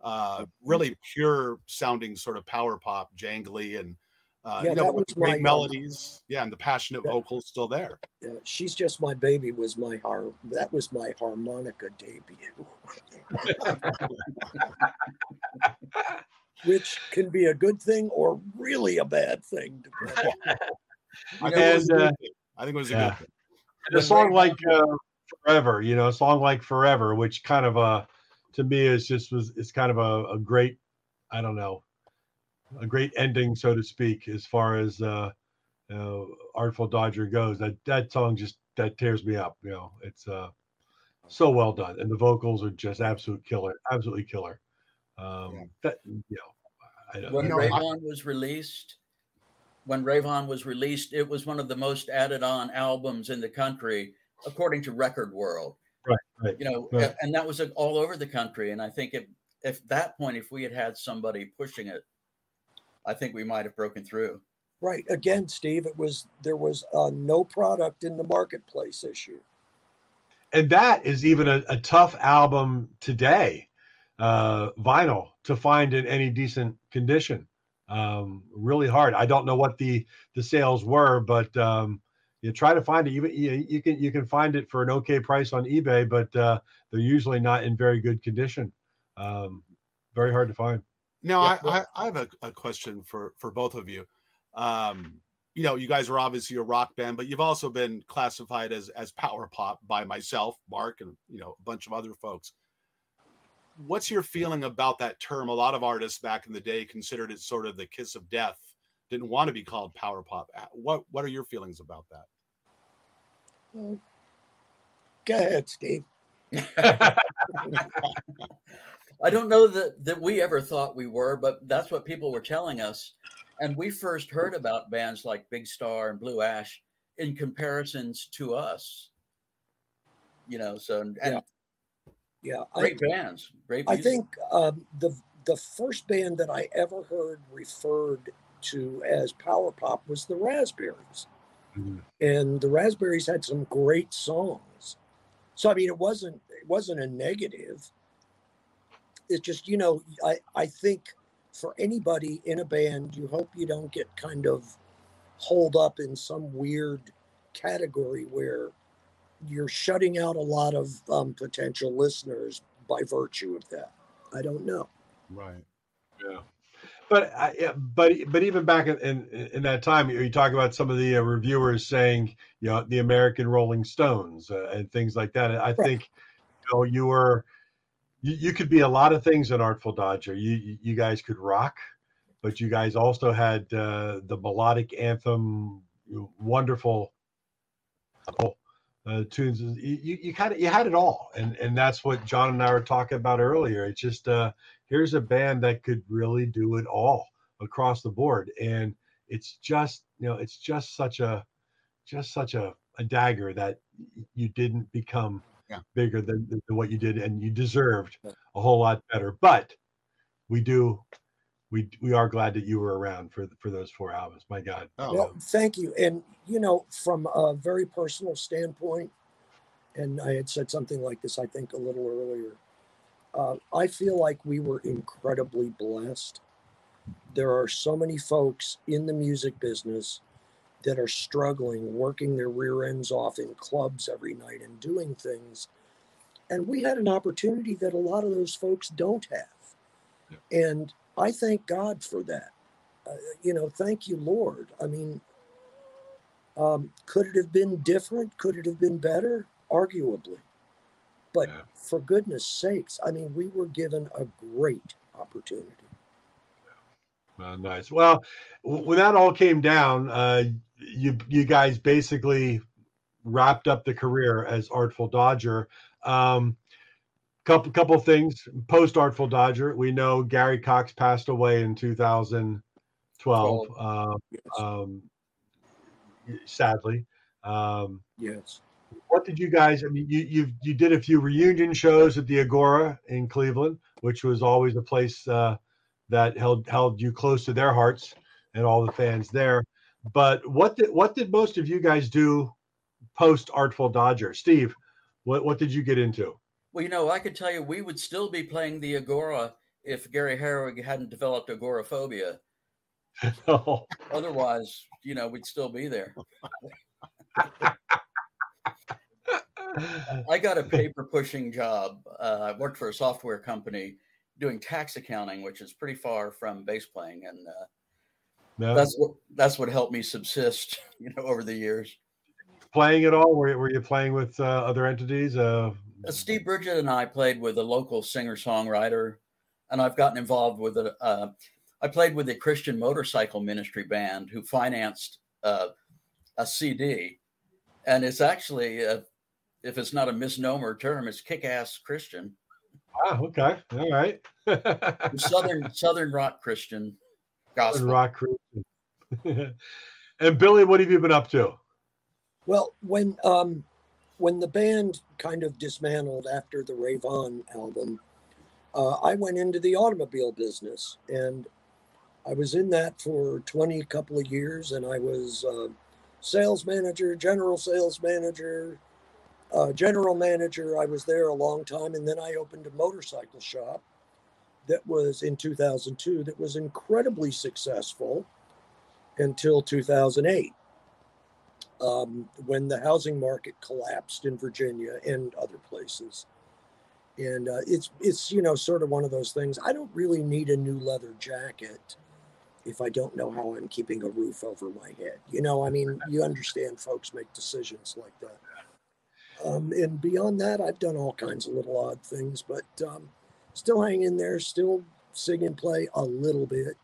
Uh, really pure sounding, sort of power pop, jangly, and uh, Yeah, you know, that with was great my, um, melodies. Yeah, and the passionate Yeah. vocals still there. Yeah, she's just my baby was my har that was my harmonica debut. Which can be a good thing or really a bad thing. depending. I know, think, it was a and, good uh. I think it was a yeah. good thing. And a song like uh, "Forever," you know, a song like "Forever," which kind of uh, to me is just was it's kind of a, a great, I don't know, a great ending, so to speak, as far as uh, you know, "Artful Dodger" goes. That that song just that tears me up. You know, it's uh, so well done, and the vocals are just absolute killer, absolutely killer. Um, Yeah. That you know, I don't. when know, I- was released, when Rave On was released, it was one of the most added on albums in the country, according to Record World. Right, right. You know, Right. and that was uh, all over the country. And I think if, if that point, if we had had somebody pushing it, I think we might have broken through. Right. Again, Steve, it was there was uh, no product in the marketplace issue. and that is even a, a tough album today uh vinyl to find in any decent condition um really hard i don't know what the the sales were but um you try to find it even you, you can you can find it for an okay price on ebay but uh they're usually not in very good condition um very hard to find Now, Yeah, I, I, I have a, a question for for both of you. Um, you know, you guys are obviously a rock band, but you've also been classified as as power pop by myself, Mark, and you know a bunch of other folks. What's your feeling about that term? A lot of artists back in the day considered it sort of the kiss of death. Didn't want to be called power pop. Uh, What what are your feelings about that? Go ahead, Steve. I don't know that that we ever thought we were, but that's what people were telling us. And we first heard about bands like Big Star and Blue Ash in comparisons to us. You know, so and Yeah. Yeah, I, great bands, great. I think um, the the first band that I ever heard referred to as power pop was the Raspberries, And the Raspberries had some great songs. So I mean, it wasn't it wasn't a negative. It's just you know I I think for anybody in a band, you hope you don't get kind of holed up in some weird category where you're shutting out a lot of um, potential listeners by virtue of that. I don't know. Right. Yeah, but but but even back in, in in that time, you, talk about some of the uh, reviewers saying, you know, the American Rolling Stones uh, and things like that. I think, you know, you were you, you could be a lot of things in Artful Dodger. You you- guys could rock, but you guys also had uh, the melodic anthem, wonderful uh, tunes. You you, you kind of you had it all, and and that's what John and I were talking about earlier. It's just uh here's a band that could really do it all across the board and it's just you know it's just such a just such a, a dagger that you didn't become Yeah. bigger than, than what you did and you deserved a whole lot better but we do we we are glad that you were around for for those four albums my god Oh, Well, thank you. And, you know, from a very personal standpoint, and I had said something like this, I think, a little earlier. Uh, I feel like we were incredibly blessed. There are so many folks in the music business that are struggling, working their rear ends off in clubs every night and doing things. And we had an opportunity that a lot of those folks don't have. And I thank God for that. Uh, you know, thank you, Lord. I mean, um, could it have been different? Could it have been better? Arguably. But Yeah. for goodness sakes, I mean, we were given a great opportunity. Uh, nice. Well, when that all came down, uh, you you guys basically wrapped up the career as Artful Dodger. Um, couple couple things post Artful Dodger. We know Gary Cox passed away in 2012. Uh, Yes. um, sadly, um, yes. what did you guys? I mean, you you you did a few reunion shows at the Agora in Cleveland, which was always a place uh, that held held you close to their hearts and all the fans there. But what did what did most of you guys do post Artful Dodger? Steve, what what did you get into? Well, you know, I could tell you we would still be playing the Agora if Gary Herwig hadn't developed agoraphobia. no. Otherwise, you know, we'd still be there. I got a paper pushing job. Uh, I worked for a software company doing tax accounting, which is pretty far from bass playing, and uh, no. that's what that's what helped me subsist, you know, over the years. Playing at all? Were, were you playing with uh, other entities? Uh Steve Bridget and I played with a local singer songwriter, and I've gotten involved with a. Uh, I played with a Christian motorcycle ministry band who financed uh, a CD, and it's actually a if it's not a misnomer term, it's kick-ass Christian. Ah, okay, all right. Southern Southern rock Christian gospel. Southern rock Christian. and Billy, what have you been up to? Well, when um, when the band kind of dismantled after the Rave On album, uh, I went into the automobile business, and I was in that for twenty couple of years, and I was uh, sales manager, general sales manager, uh, general manager. I was there a long time, and then I opened a motorcycle shop that was in 2002 that was incredibly successful until 2008 um, when the housing market collapsed in Virginia and other places. And uh, it's it's you know sort of one of those things. I don't really need a new leather jacket if I don't know how I'm keeping a roof over my head. You know, I mean, you understand folks make decisions like that. Um, and beyond that, I've done all kinds of little odd things, but um, still hang in there, still sing and play a little bit.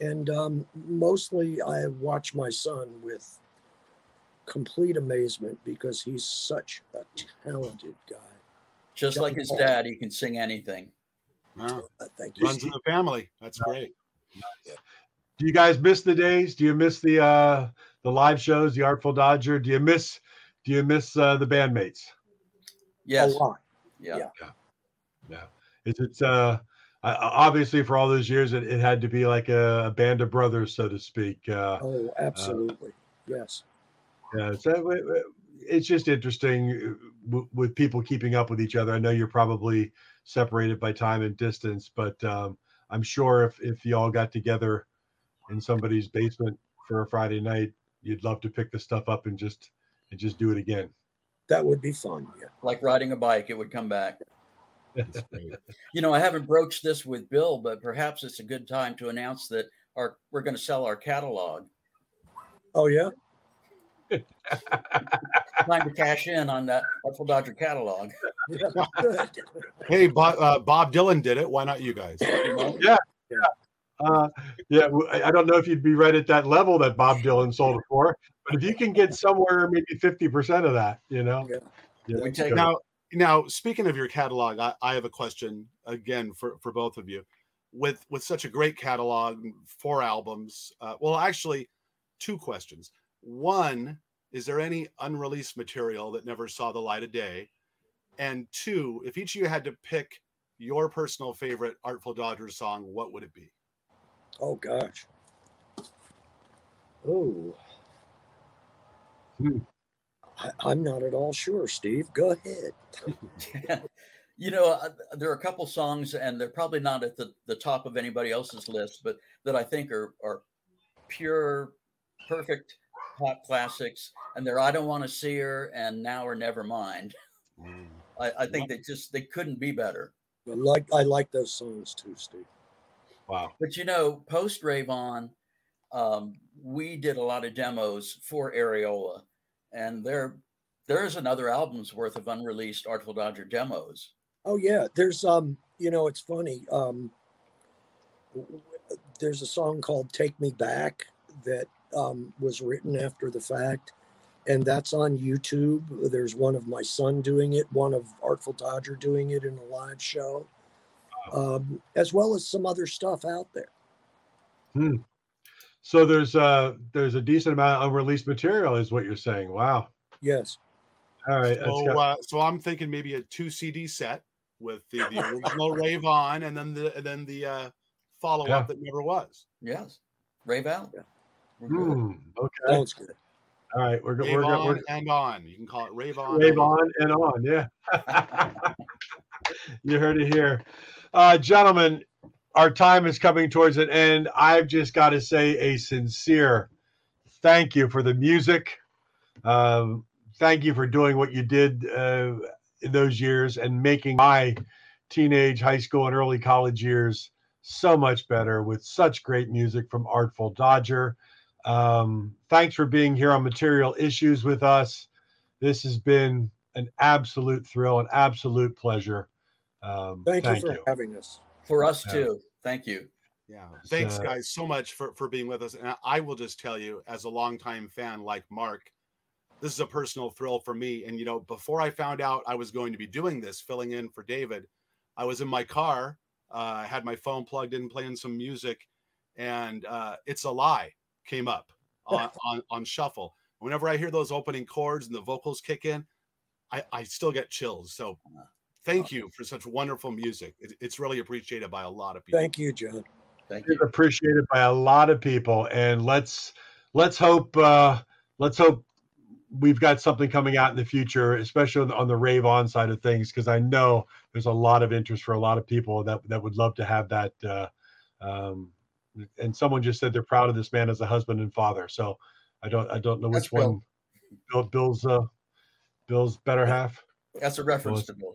And um, mostly I watch my son with complete amazement because he's such a talented guy. Just like his dad, he can sing anything. Wow. Uh, thank you. Runs in the family. That's great. Do you guys miss the days? Do you miss the uh the live shows, the Artful Dodger? Do you miss do you miss uh, the bandmates? Yes. A lot. Yeah. Yeah. yeah. Is it uh, obviously for all those years it, it had to be like a, a, band of brothers, so to speak. Uh, oh, uh, absolutely. yes. Yeah. So it's just interesting uh, with people keeping up with each other. I know you're probably separated by time and distance, but um, I'm sure if if y'all got together in somebody's basement for a Friday night, you'd love to pick the stuff up and just and just do it again. That would be fun. Yeah. Like riding a bike, it would come back. you know, I haven't broached this with Bill, but perhaps it's a good time to announce that our we're going to sell our catalog. Oh yeah. Time to cash in on that Artful Dodger catalog. hey, Bob, uh, Bob Dylan did it. Why not you guys? yeah, yeah. Uh, yeah, I don't know if you'd be right at that level that Bob Dylan sold it for, but if you can get somewhere maybe fifty percent of that, you know. Yeah. yeah take now. Now, speaking of your catalog, I, I have a question again for for both of you. With with such a great catalog, four albums. Uh, well, actually, two questions. One, is there any unreleased material that never saw the light of day? And two, if each of you had to pick your personal favorite Artful Dodgers song, what would it be? Oh gosh. Oh. Hmm. I, am not at all sure, Steve. Go ahead. you know, uh, there are a couple songs, and they're probably not at the, the top of anybody else's list, but that I think are are pure, perfect pop classics. And they're "I Don't Want to See Her" and "Now or Never Mind." Mm. I, I think they just they couldn't be better. I like I like those songs too, Steve. Wow. But you know, post Rave On, um, we did a lot of demos for Ariola, and there there's another album's worth of unreleased Artful Dodger demos. Oh yeah, there's um, you know, it's funny. Um, there's a song called "Take Me Back" that um, was written after the fact, and that's on YouTube. There's one of my son doing it, one of Artful Dodger doing it in a live show um, as well as some other stuff out there. Hmm. So there's a there's a decent amount of unreleased material, is what you're saying. Wow. Yes. All right. So, uh, so I'm thinking maybe a two CD set with the, the original Rave On, and then the and then the uh, follow up Yeah. that never was. Yes. Rave out. Yeah. We're good. Hmm, okay. Sounds good. All right. We're good. Rave We're. On We're and on. You can call it Rave On. Rave and on and on. Yeah. you heard it here. Uh, gentlemen, our time is coming towards an end. I've just got to say a sincere thank you for the music. Um, thank you for doing what you did uh, in those years and making my teenage, high school, and early college years so much better with such great music from Artful Dodger. Um, thanks for being here on Material Issues with us. This has been an absolute thrill, an absolute pleasure. Um, Thank, you for having us. For us Yeah. too. Thank you. Yeah. Thanks, uh, guys, so much for, for being with us. And I will just tell you, as a longtime fan like Mark, this is a personal thrill for me. And, you know, before I found out I was going to be doing this, filling in for David, I was in my car, uh, I had my phone plugged in, playing some music, and uh, It's a Lie came up on, on, on shuffle. Whenever I hear those opening chords and the vocals kick in, I, I still get chills. So thank you for such wonderful music. It, it's really appreciated by a lot of people. Thank you, John. Thank It's you. appreciated by a lot of people, and let's let's hope uh, let's hope we've got something coming out in the future, especially on the, on the rave on side of things, because I know there's a lot of interest for a lot of people that that would love to have that. Uh, um, and someone just said they're proud of this man as a husband and father. So I don't I don't know which one Bill, Bill's uh, Bill's better half. That's a reference to Bill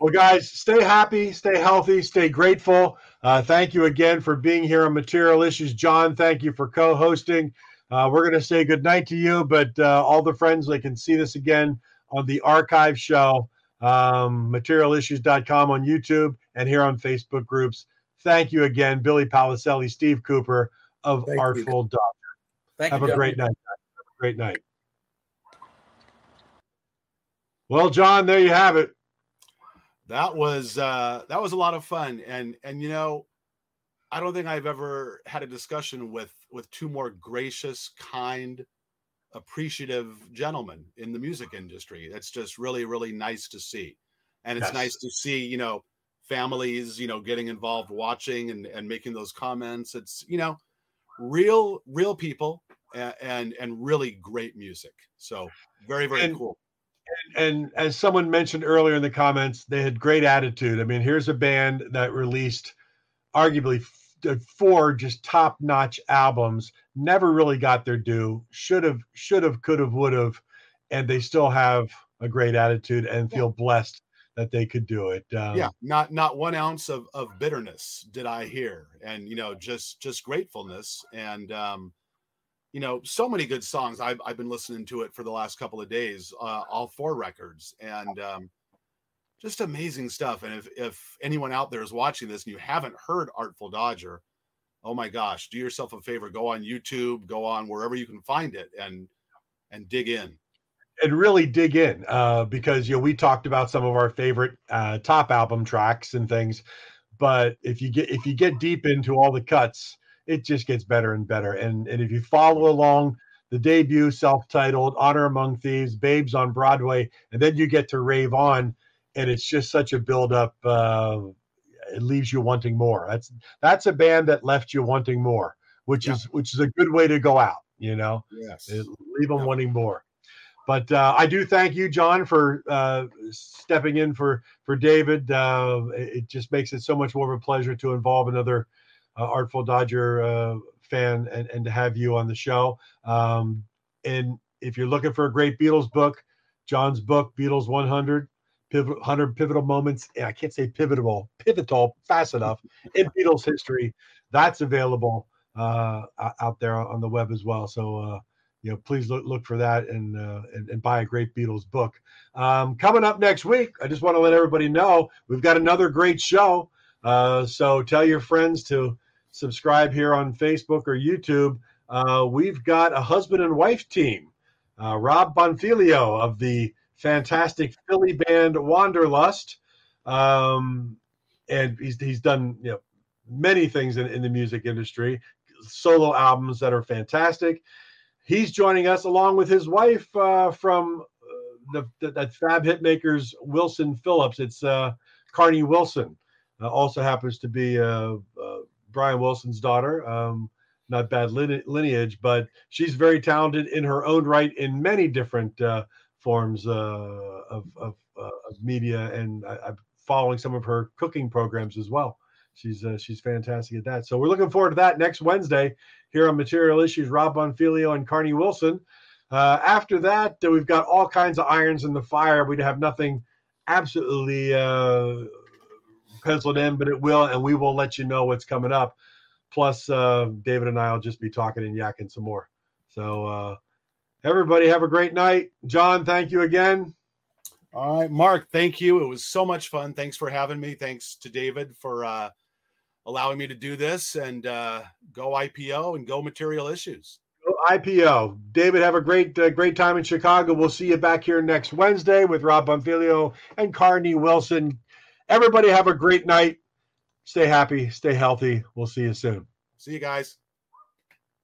Well, guys, stay happy, stay healthy, stay grateful. Uh, thank you again for being here on Material Issues. John, thank you for co hosting. Uh, we're going to say goodnight to you, but uh, all the friends, they can see this again on the archive show, um, materialissues.com on YouTube and here on Facebook groups. Thank you again, Billy Paliselli, Steve Cooper of Thank you. Artful Dog. Thank you. Have you. a great night. Have a great night. Well, John, there you have it. that was uh that was a lot of fun and and you know i don't think i've ever had a discussion with with two more gracious kind appreciative gentlemen in the music industry that's just really really nice to see and it's Yes. nice to see you know families you know getting involved watching and and making those comments it's you know real real people and and, and really great music so very very And- cool and as someone mentioned earlier in the comments, they had great attitude. I mean, here's a band that released arguably uh, four just top-notch albums, never really got their due. Should have, should have, could have, would have, and they still have a great attitude and feel blessed that they could do it. Um, yeah not not one ounce of of bitterness did i hear and you know just just gratefulness and um you know so many good songs i've, I've been listening to it for the last couple of days uh all four records and um just amazing stuff and if if anyone out there is watching this and you haven't heard artful dodger oh my gosh do yourself a favor go on youtube go on wherever you can find it and and dig in and really dig in uh, because you know we talked about some of our favorite uh, top album tracks and things, but if you get if you get deep into all the cuts, it just gets better and better. And and if you follow along the debut self-titled Honor Among Thieves, Babes on Broadway, and then you get to Rave On, and it's just such a build-up. Uh, it leaves you wanting more. That's that's a band that left you wanting more, which Yeah. is which is a good way to go out. You know yes it- leave them Yeah. wanting more. But uh, I do thank you, John, for uh, stepping in for for David. Uh, it just makes it so much more of a pleasure to involve another uh, Artful Dodger uh, fan and, and to have you on the show. Um, and if you're looking for a great Beatles book, John's book, Beatles 100, pivotal, 100 pivotal moments. yeah, I can't say pivotal, pivotal fast enough in Beatles history. That's available uh, out there on the web as well. So, uh, you know, please look look for that and uh, and, and buy a great Beatles book. Um, coming up next week, I just want to let everybody know we've got another great show. Uh, so tell your friends to subscribe here on Facebook or YouTube. Uh, we've got a husband and wife team. Uh, Rob Bonfiglio of the fantastic Philly band Wanderlust, um, and he's he's done you know many things in, in the music industry, solo albums that are fantastic. He's joining us along with his wife uh, from the, the, that Fab Hitmakers Wilson Phillips. It's uh, Carnie Wilson. Uh, also happens to be uh, uh, Brian Wilson's daughter. Um, not bad lineage, but she's very talented in her own right in many different uh, forms uh, of, of, uh, of, media, and I, am following some of her cooking programs as well. She's uh, she's fantastic at that. So we're looking forward to that next Wednesday here on Material Issues. Rob Bonfiglio and Carnie Wilson. Uh, after that, uh, we've got all kinds of irons in the fire. We have nothing absolutely penciled in, but it will, and we will let you know what's coming up. Plus, uh, David and I will just be talking and yakking some more. So, uh, everybody, have a great night. John, thank you again. All right, Mark, thank you. It was so much fun. Thanks for having me. Thanks to David for uh, allowing me to do this and uh, go IPO and go material issues. Go IPO. David, have a great, uh, great time in Chicago. We'll see you back here next Wednesday with Rob Bonfiglio and Carnie Wilson. Everybody, have a great night. Stay happy, stay healthy. We'll see you soon. See you guys.